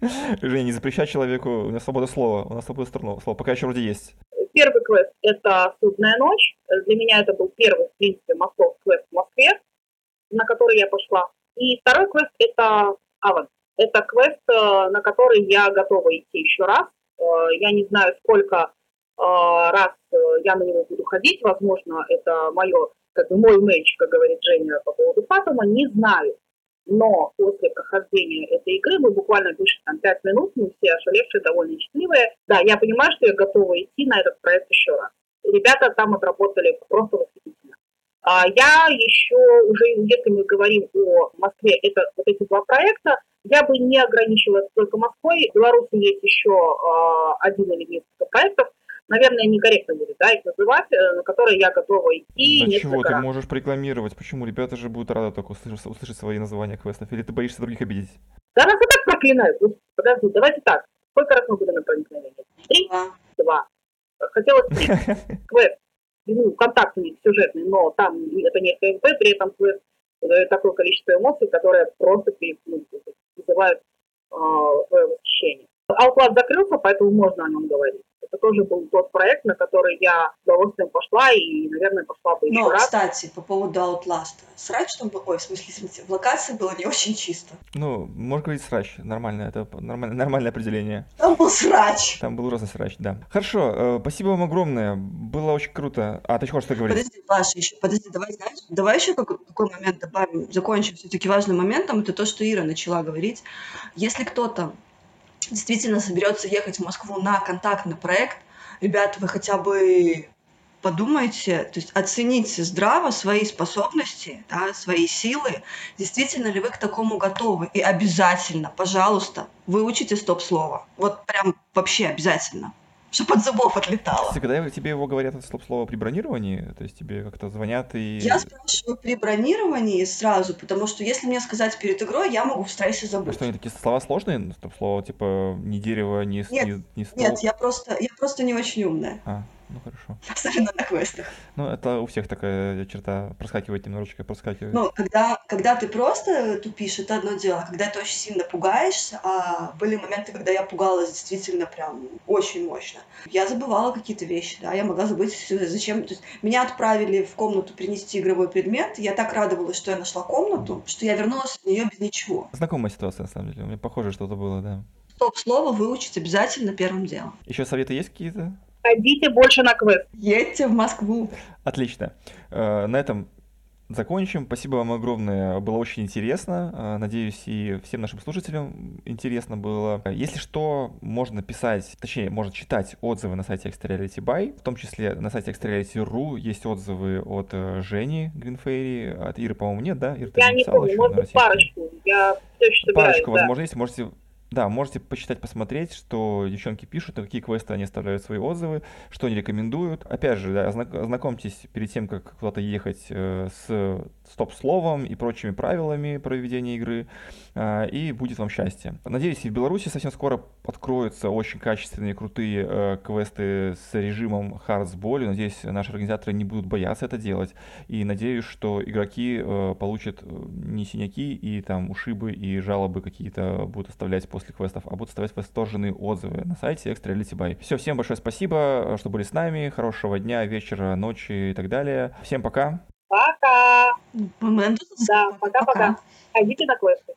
Женя, не запрещай человеку, у нас свобода слова, у нас свобода слова, слова, пока еще вроде есть. Первый квест – это «Судная ночь». Для меня это был первый, в принципе, мостов квест в Москве, на который я пошла. И второй квест – это «Аван». Это квест, э, на который я готова идти еще раз. Э, Я не знаю, сколько э, раз я на него буду ходить. Возможно, это мое, как бы мой меч, как говорит Женя по поводу Фатума, не знаю. Но после прохождения этой игры, мы буквально пишем там 5 минут, мы все ошалевшие, довольно счастливые. Да, я понимаю, что я готова идти на этот проект еще раз. Ребята там отработали просто восхитительно. А я еще уже, если мы говорим о Москве, это вот эти два проекта, я бы не ограничивалась только Москвой. В Беларуси есть еще а, один или несколько проектов. Наверное, некорректно будет да, их называть, э, на которые я готова идти Да несколько чего, ты можешь порекламировать, почему? Ребята же будут рады только услышать, услышать свои названия квестов, или ты боишься других обидеть? Да нас и так проклинают. Ну, Подожди, давайте так. Сколько раз мы были на проникновении? Три? Два. Хотелось три. Квест. Ну, контакт у них сюжетный, но там это не ХМП, при этом квест дает такое количество эмоций, которые просто ну, вызывают э, свое восхищение. Outlast закрылся, поэтому можно о нем говорить. Это тоже был тот проект, на который я с удовольствием пошла и, наверное, пошла бы еще Но, раз. кстати, по поводу Outlast. Срач там был, ой, в смысле, извините, в локации было не очень чисто. Ну, можно говорить срач, нормально, это нормально, нормальное определение. Там был срач. Там был ужасный срач, да. Хорошо, э, спасибо вам огромное, было очень круто. А, ты хочешь что говорить? Подожди, Паша, еще, подожди, давай, знаешь, давай еще какой, какой момент добавим, закончим все-таки важным моментом, это то, что Ира начала говорить. Если кто-то действительно соберется ехать в Москву на контактный проект, ребята, вы хотя бы подумайте, то есть оцените здраво свои способности, да, свои силы, действительно ли вы к такому готовы. И обязательно, пожалуйста, выучите стоп-слово. Вот прям вообще обязательно. Чтобы от зубов отлетало. Кстати, когда тебе его говорят это стоп-слово при бронировании, то есть тебе как-то звонят и... Я спрашиваю при бронировании сразу, потому что если мне сказать перед игрой, я могу в стрессе А забыть. что, они такие слова сложные? Стоп-слово, типа, ни дерево, с- Нет, ни, ни стол? Нет, я просто, я просто не очень умная, А, ну хорошо. особенно на квестах. Ну, это у всех такая черта проскакивает немножечко, проскакивает. Ну, когда, когда ты просто тупишь, это одно дело. Когда ты очень сильно пугаешься, а были моменты, когда я пугалась действительно прям очень мощно. Я забывала какие-то вещи, да, я могла забыть, зачем... То есть меня отправили в комнату принести игровой предмет, я так радовалась, что я нашла комнату, что я вернулась в нее без ничего. Знакомая ситуация, на самом деле. У меня похоже что-то было, да. Стоп-слово выучить обязательно первым делом. Еще советы есть какие-то? Ходите больше на квест. Едьте в Москву. Отлично. Э, На этом закончим. Спасибо вам огромное. Было очень интересно. Э, Надеюсь, и всем нашим слушателям интересно было. Если что, можно писать, точнее, можно читать отзывы на сайте Extra Buy. В том числе на сайте Extra.ru есть отзывы от э, Жени Гринфейри. От Иры, по-моему, нет, да? Ира, Я не помню, может быть, парочку. Я все еще собираюсь, Парочку, да. возможно, есть. Можете Да, можете почитать, посмотреть, что девчонки пишут, на какие квесты они оставляют свои отзывы, что они рекомендуют. Опять же, да, ознакомьтесь перед тем, как куда-то ехать э, с стоп-словом и прочими правилами проведения игры, э, и будет вам счастье. Надеюсь, и в Беларуси совсем скоро откроются очень качественные, крутые э, квесты с режимом hard с болью. Надеюсь, наши организаторы не будут бояться это делать. И надеюсь, что игроки э, получат э, не синяки и там ушибы и жалобы какие-то будут оставлять после квестов, а будут оставлять восторженные отзывы на сайте Extra Reality Buy. Все, всем большое спасибо, что были с нами. Хорошего дня, вечера, ночи и так далее. Всем пока. Пока. Да, пока-пока. Ходите на квест.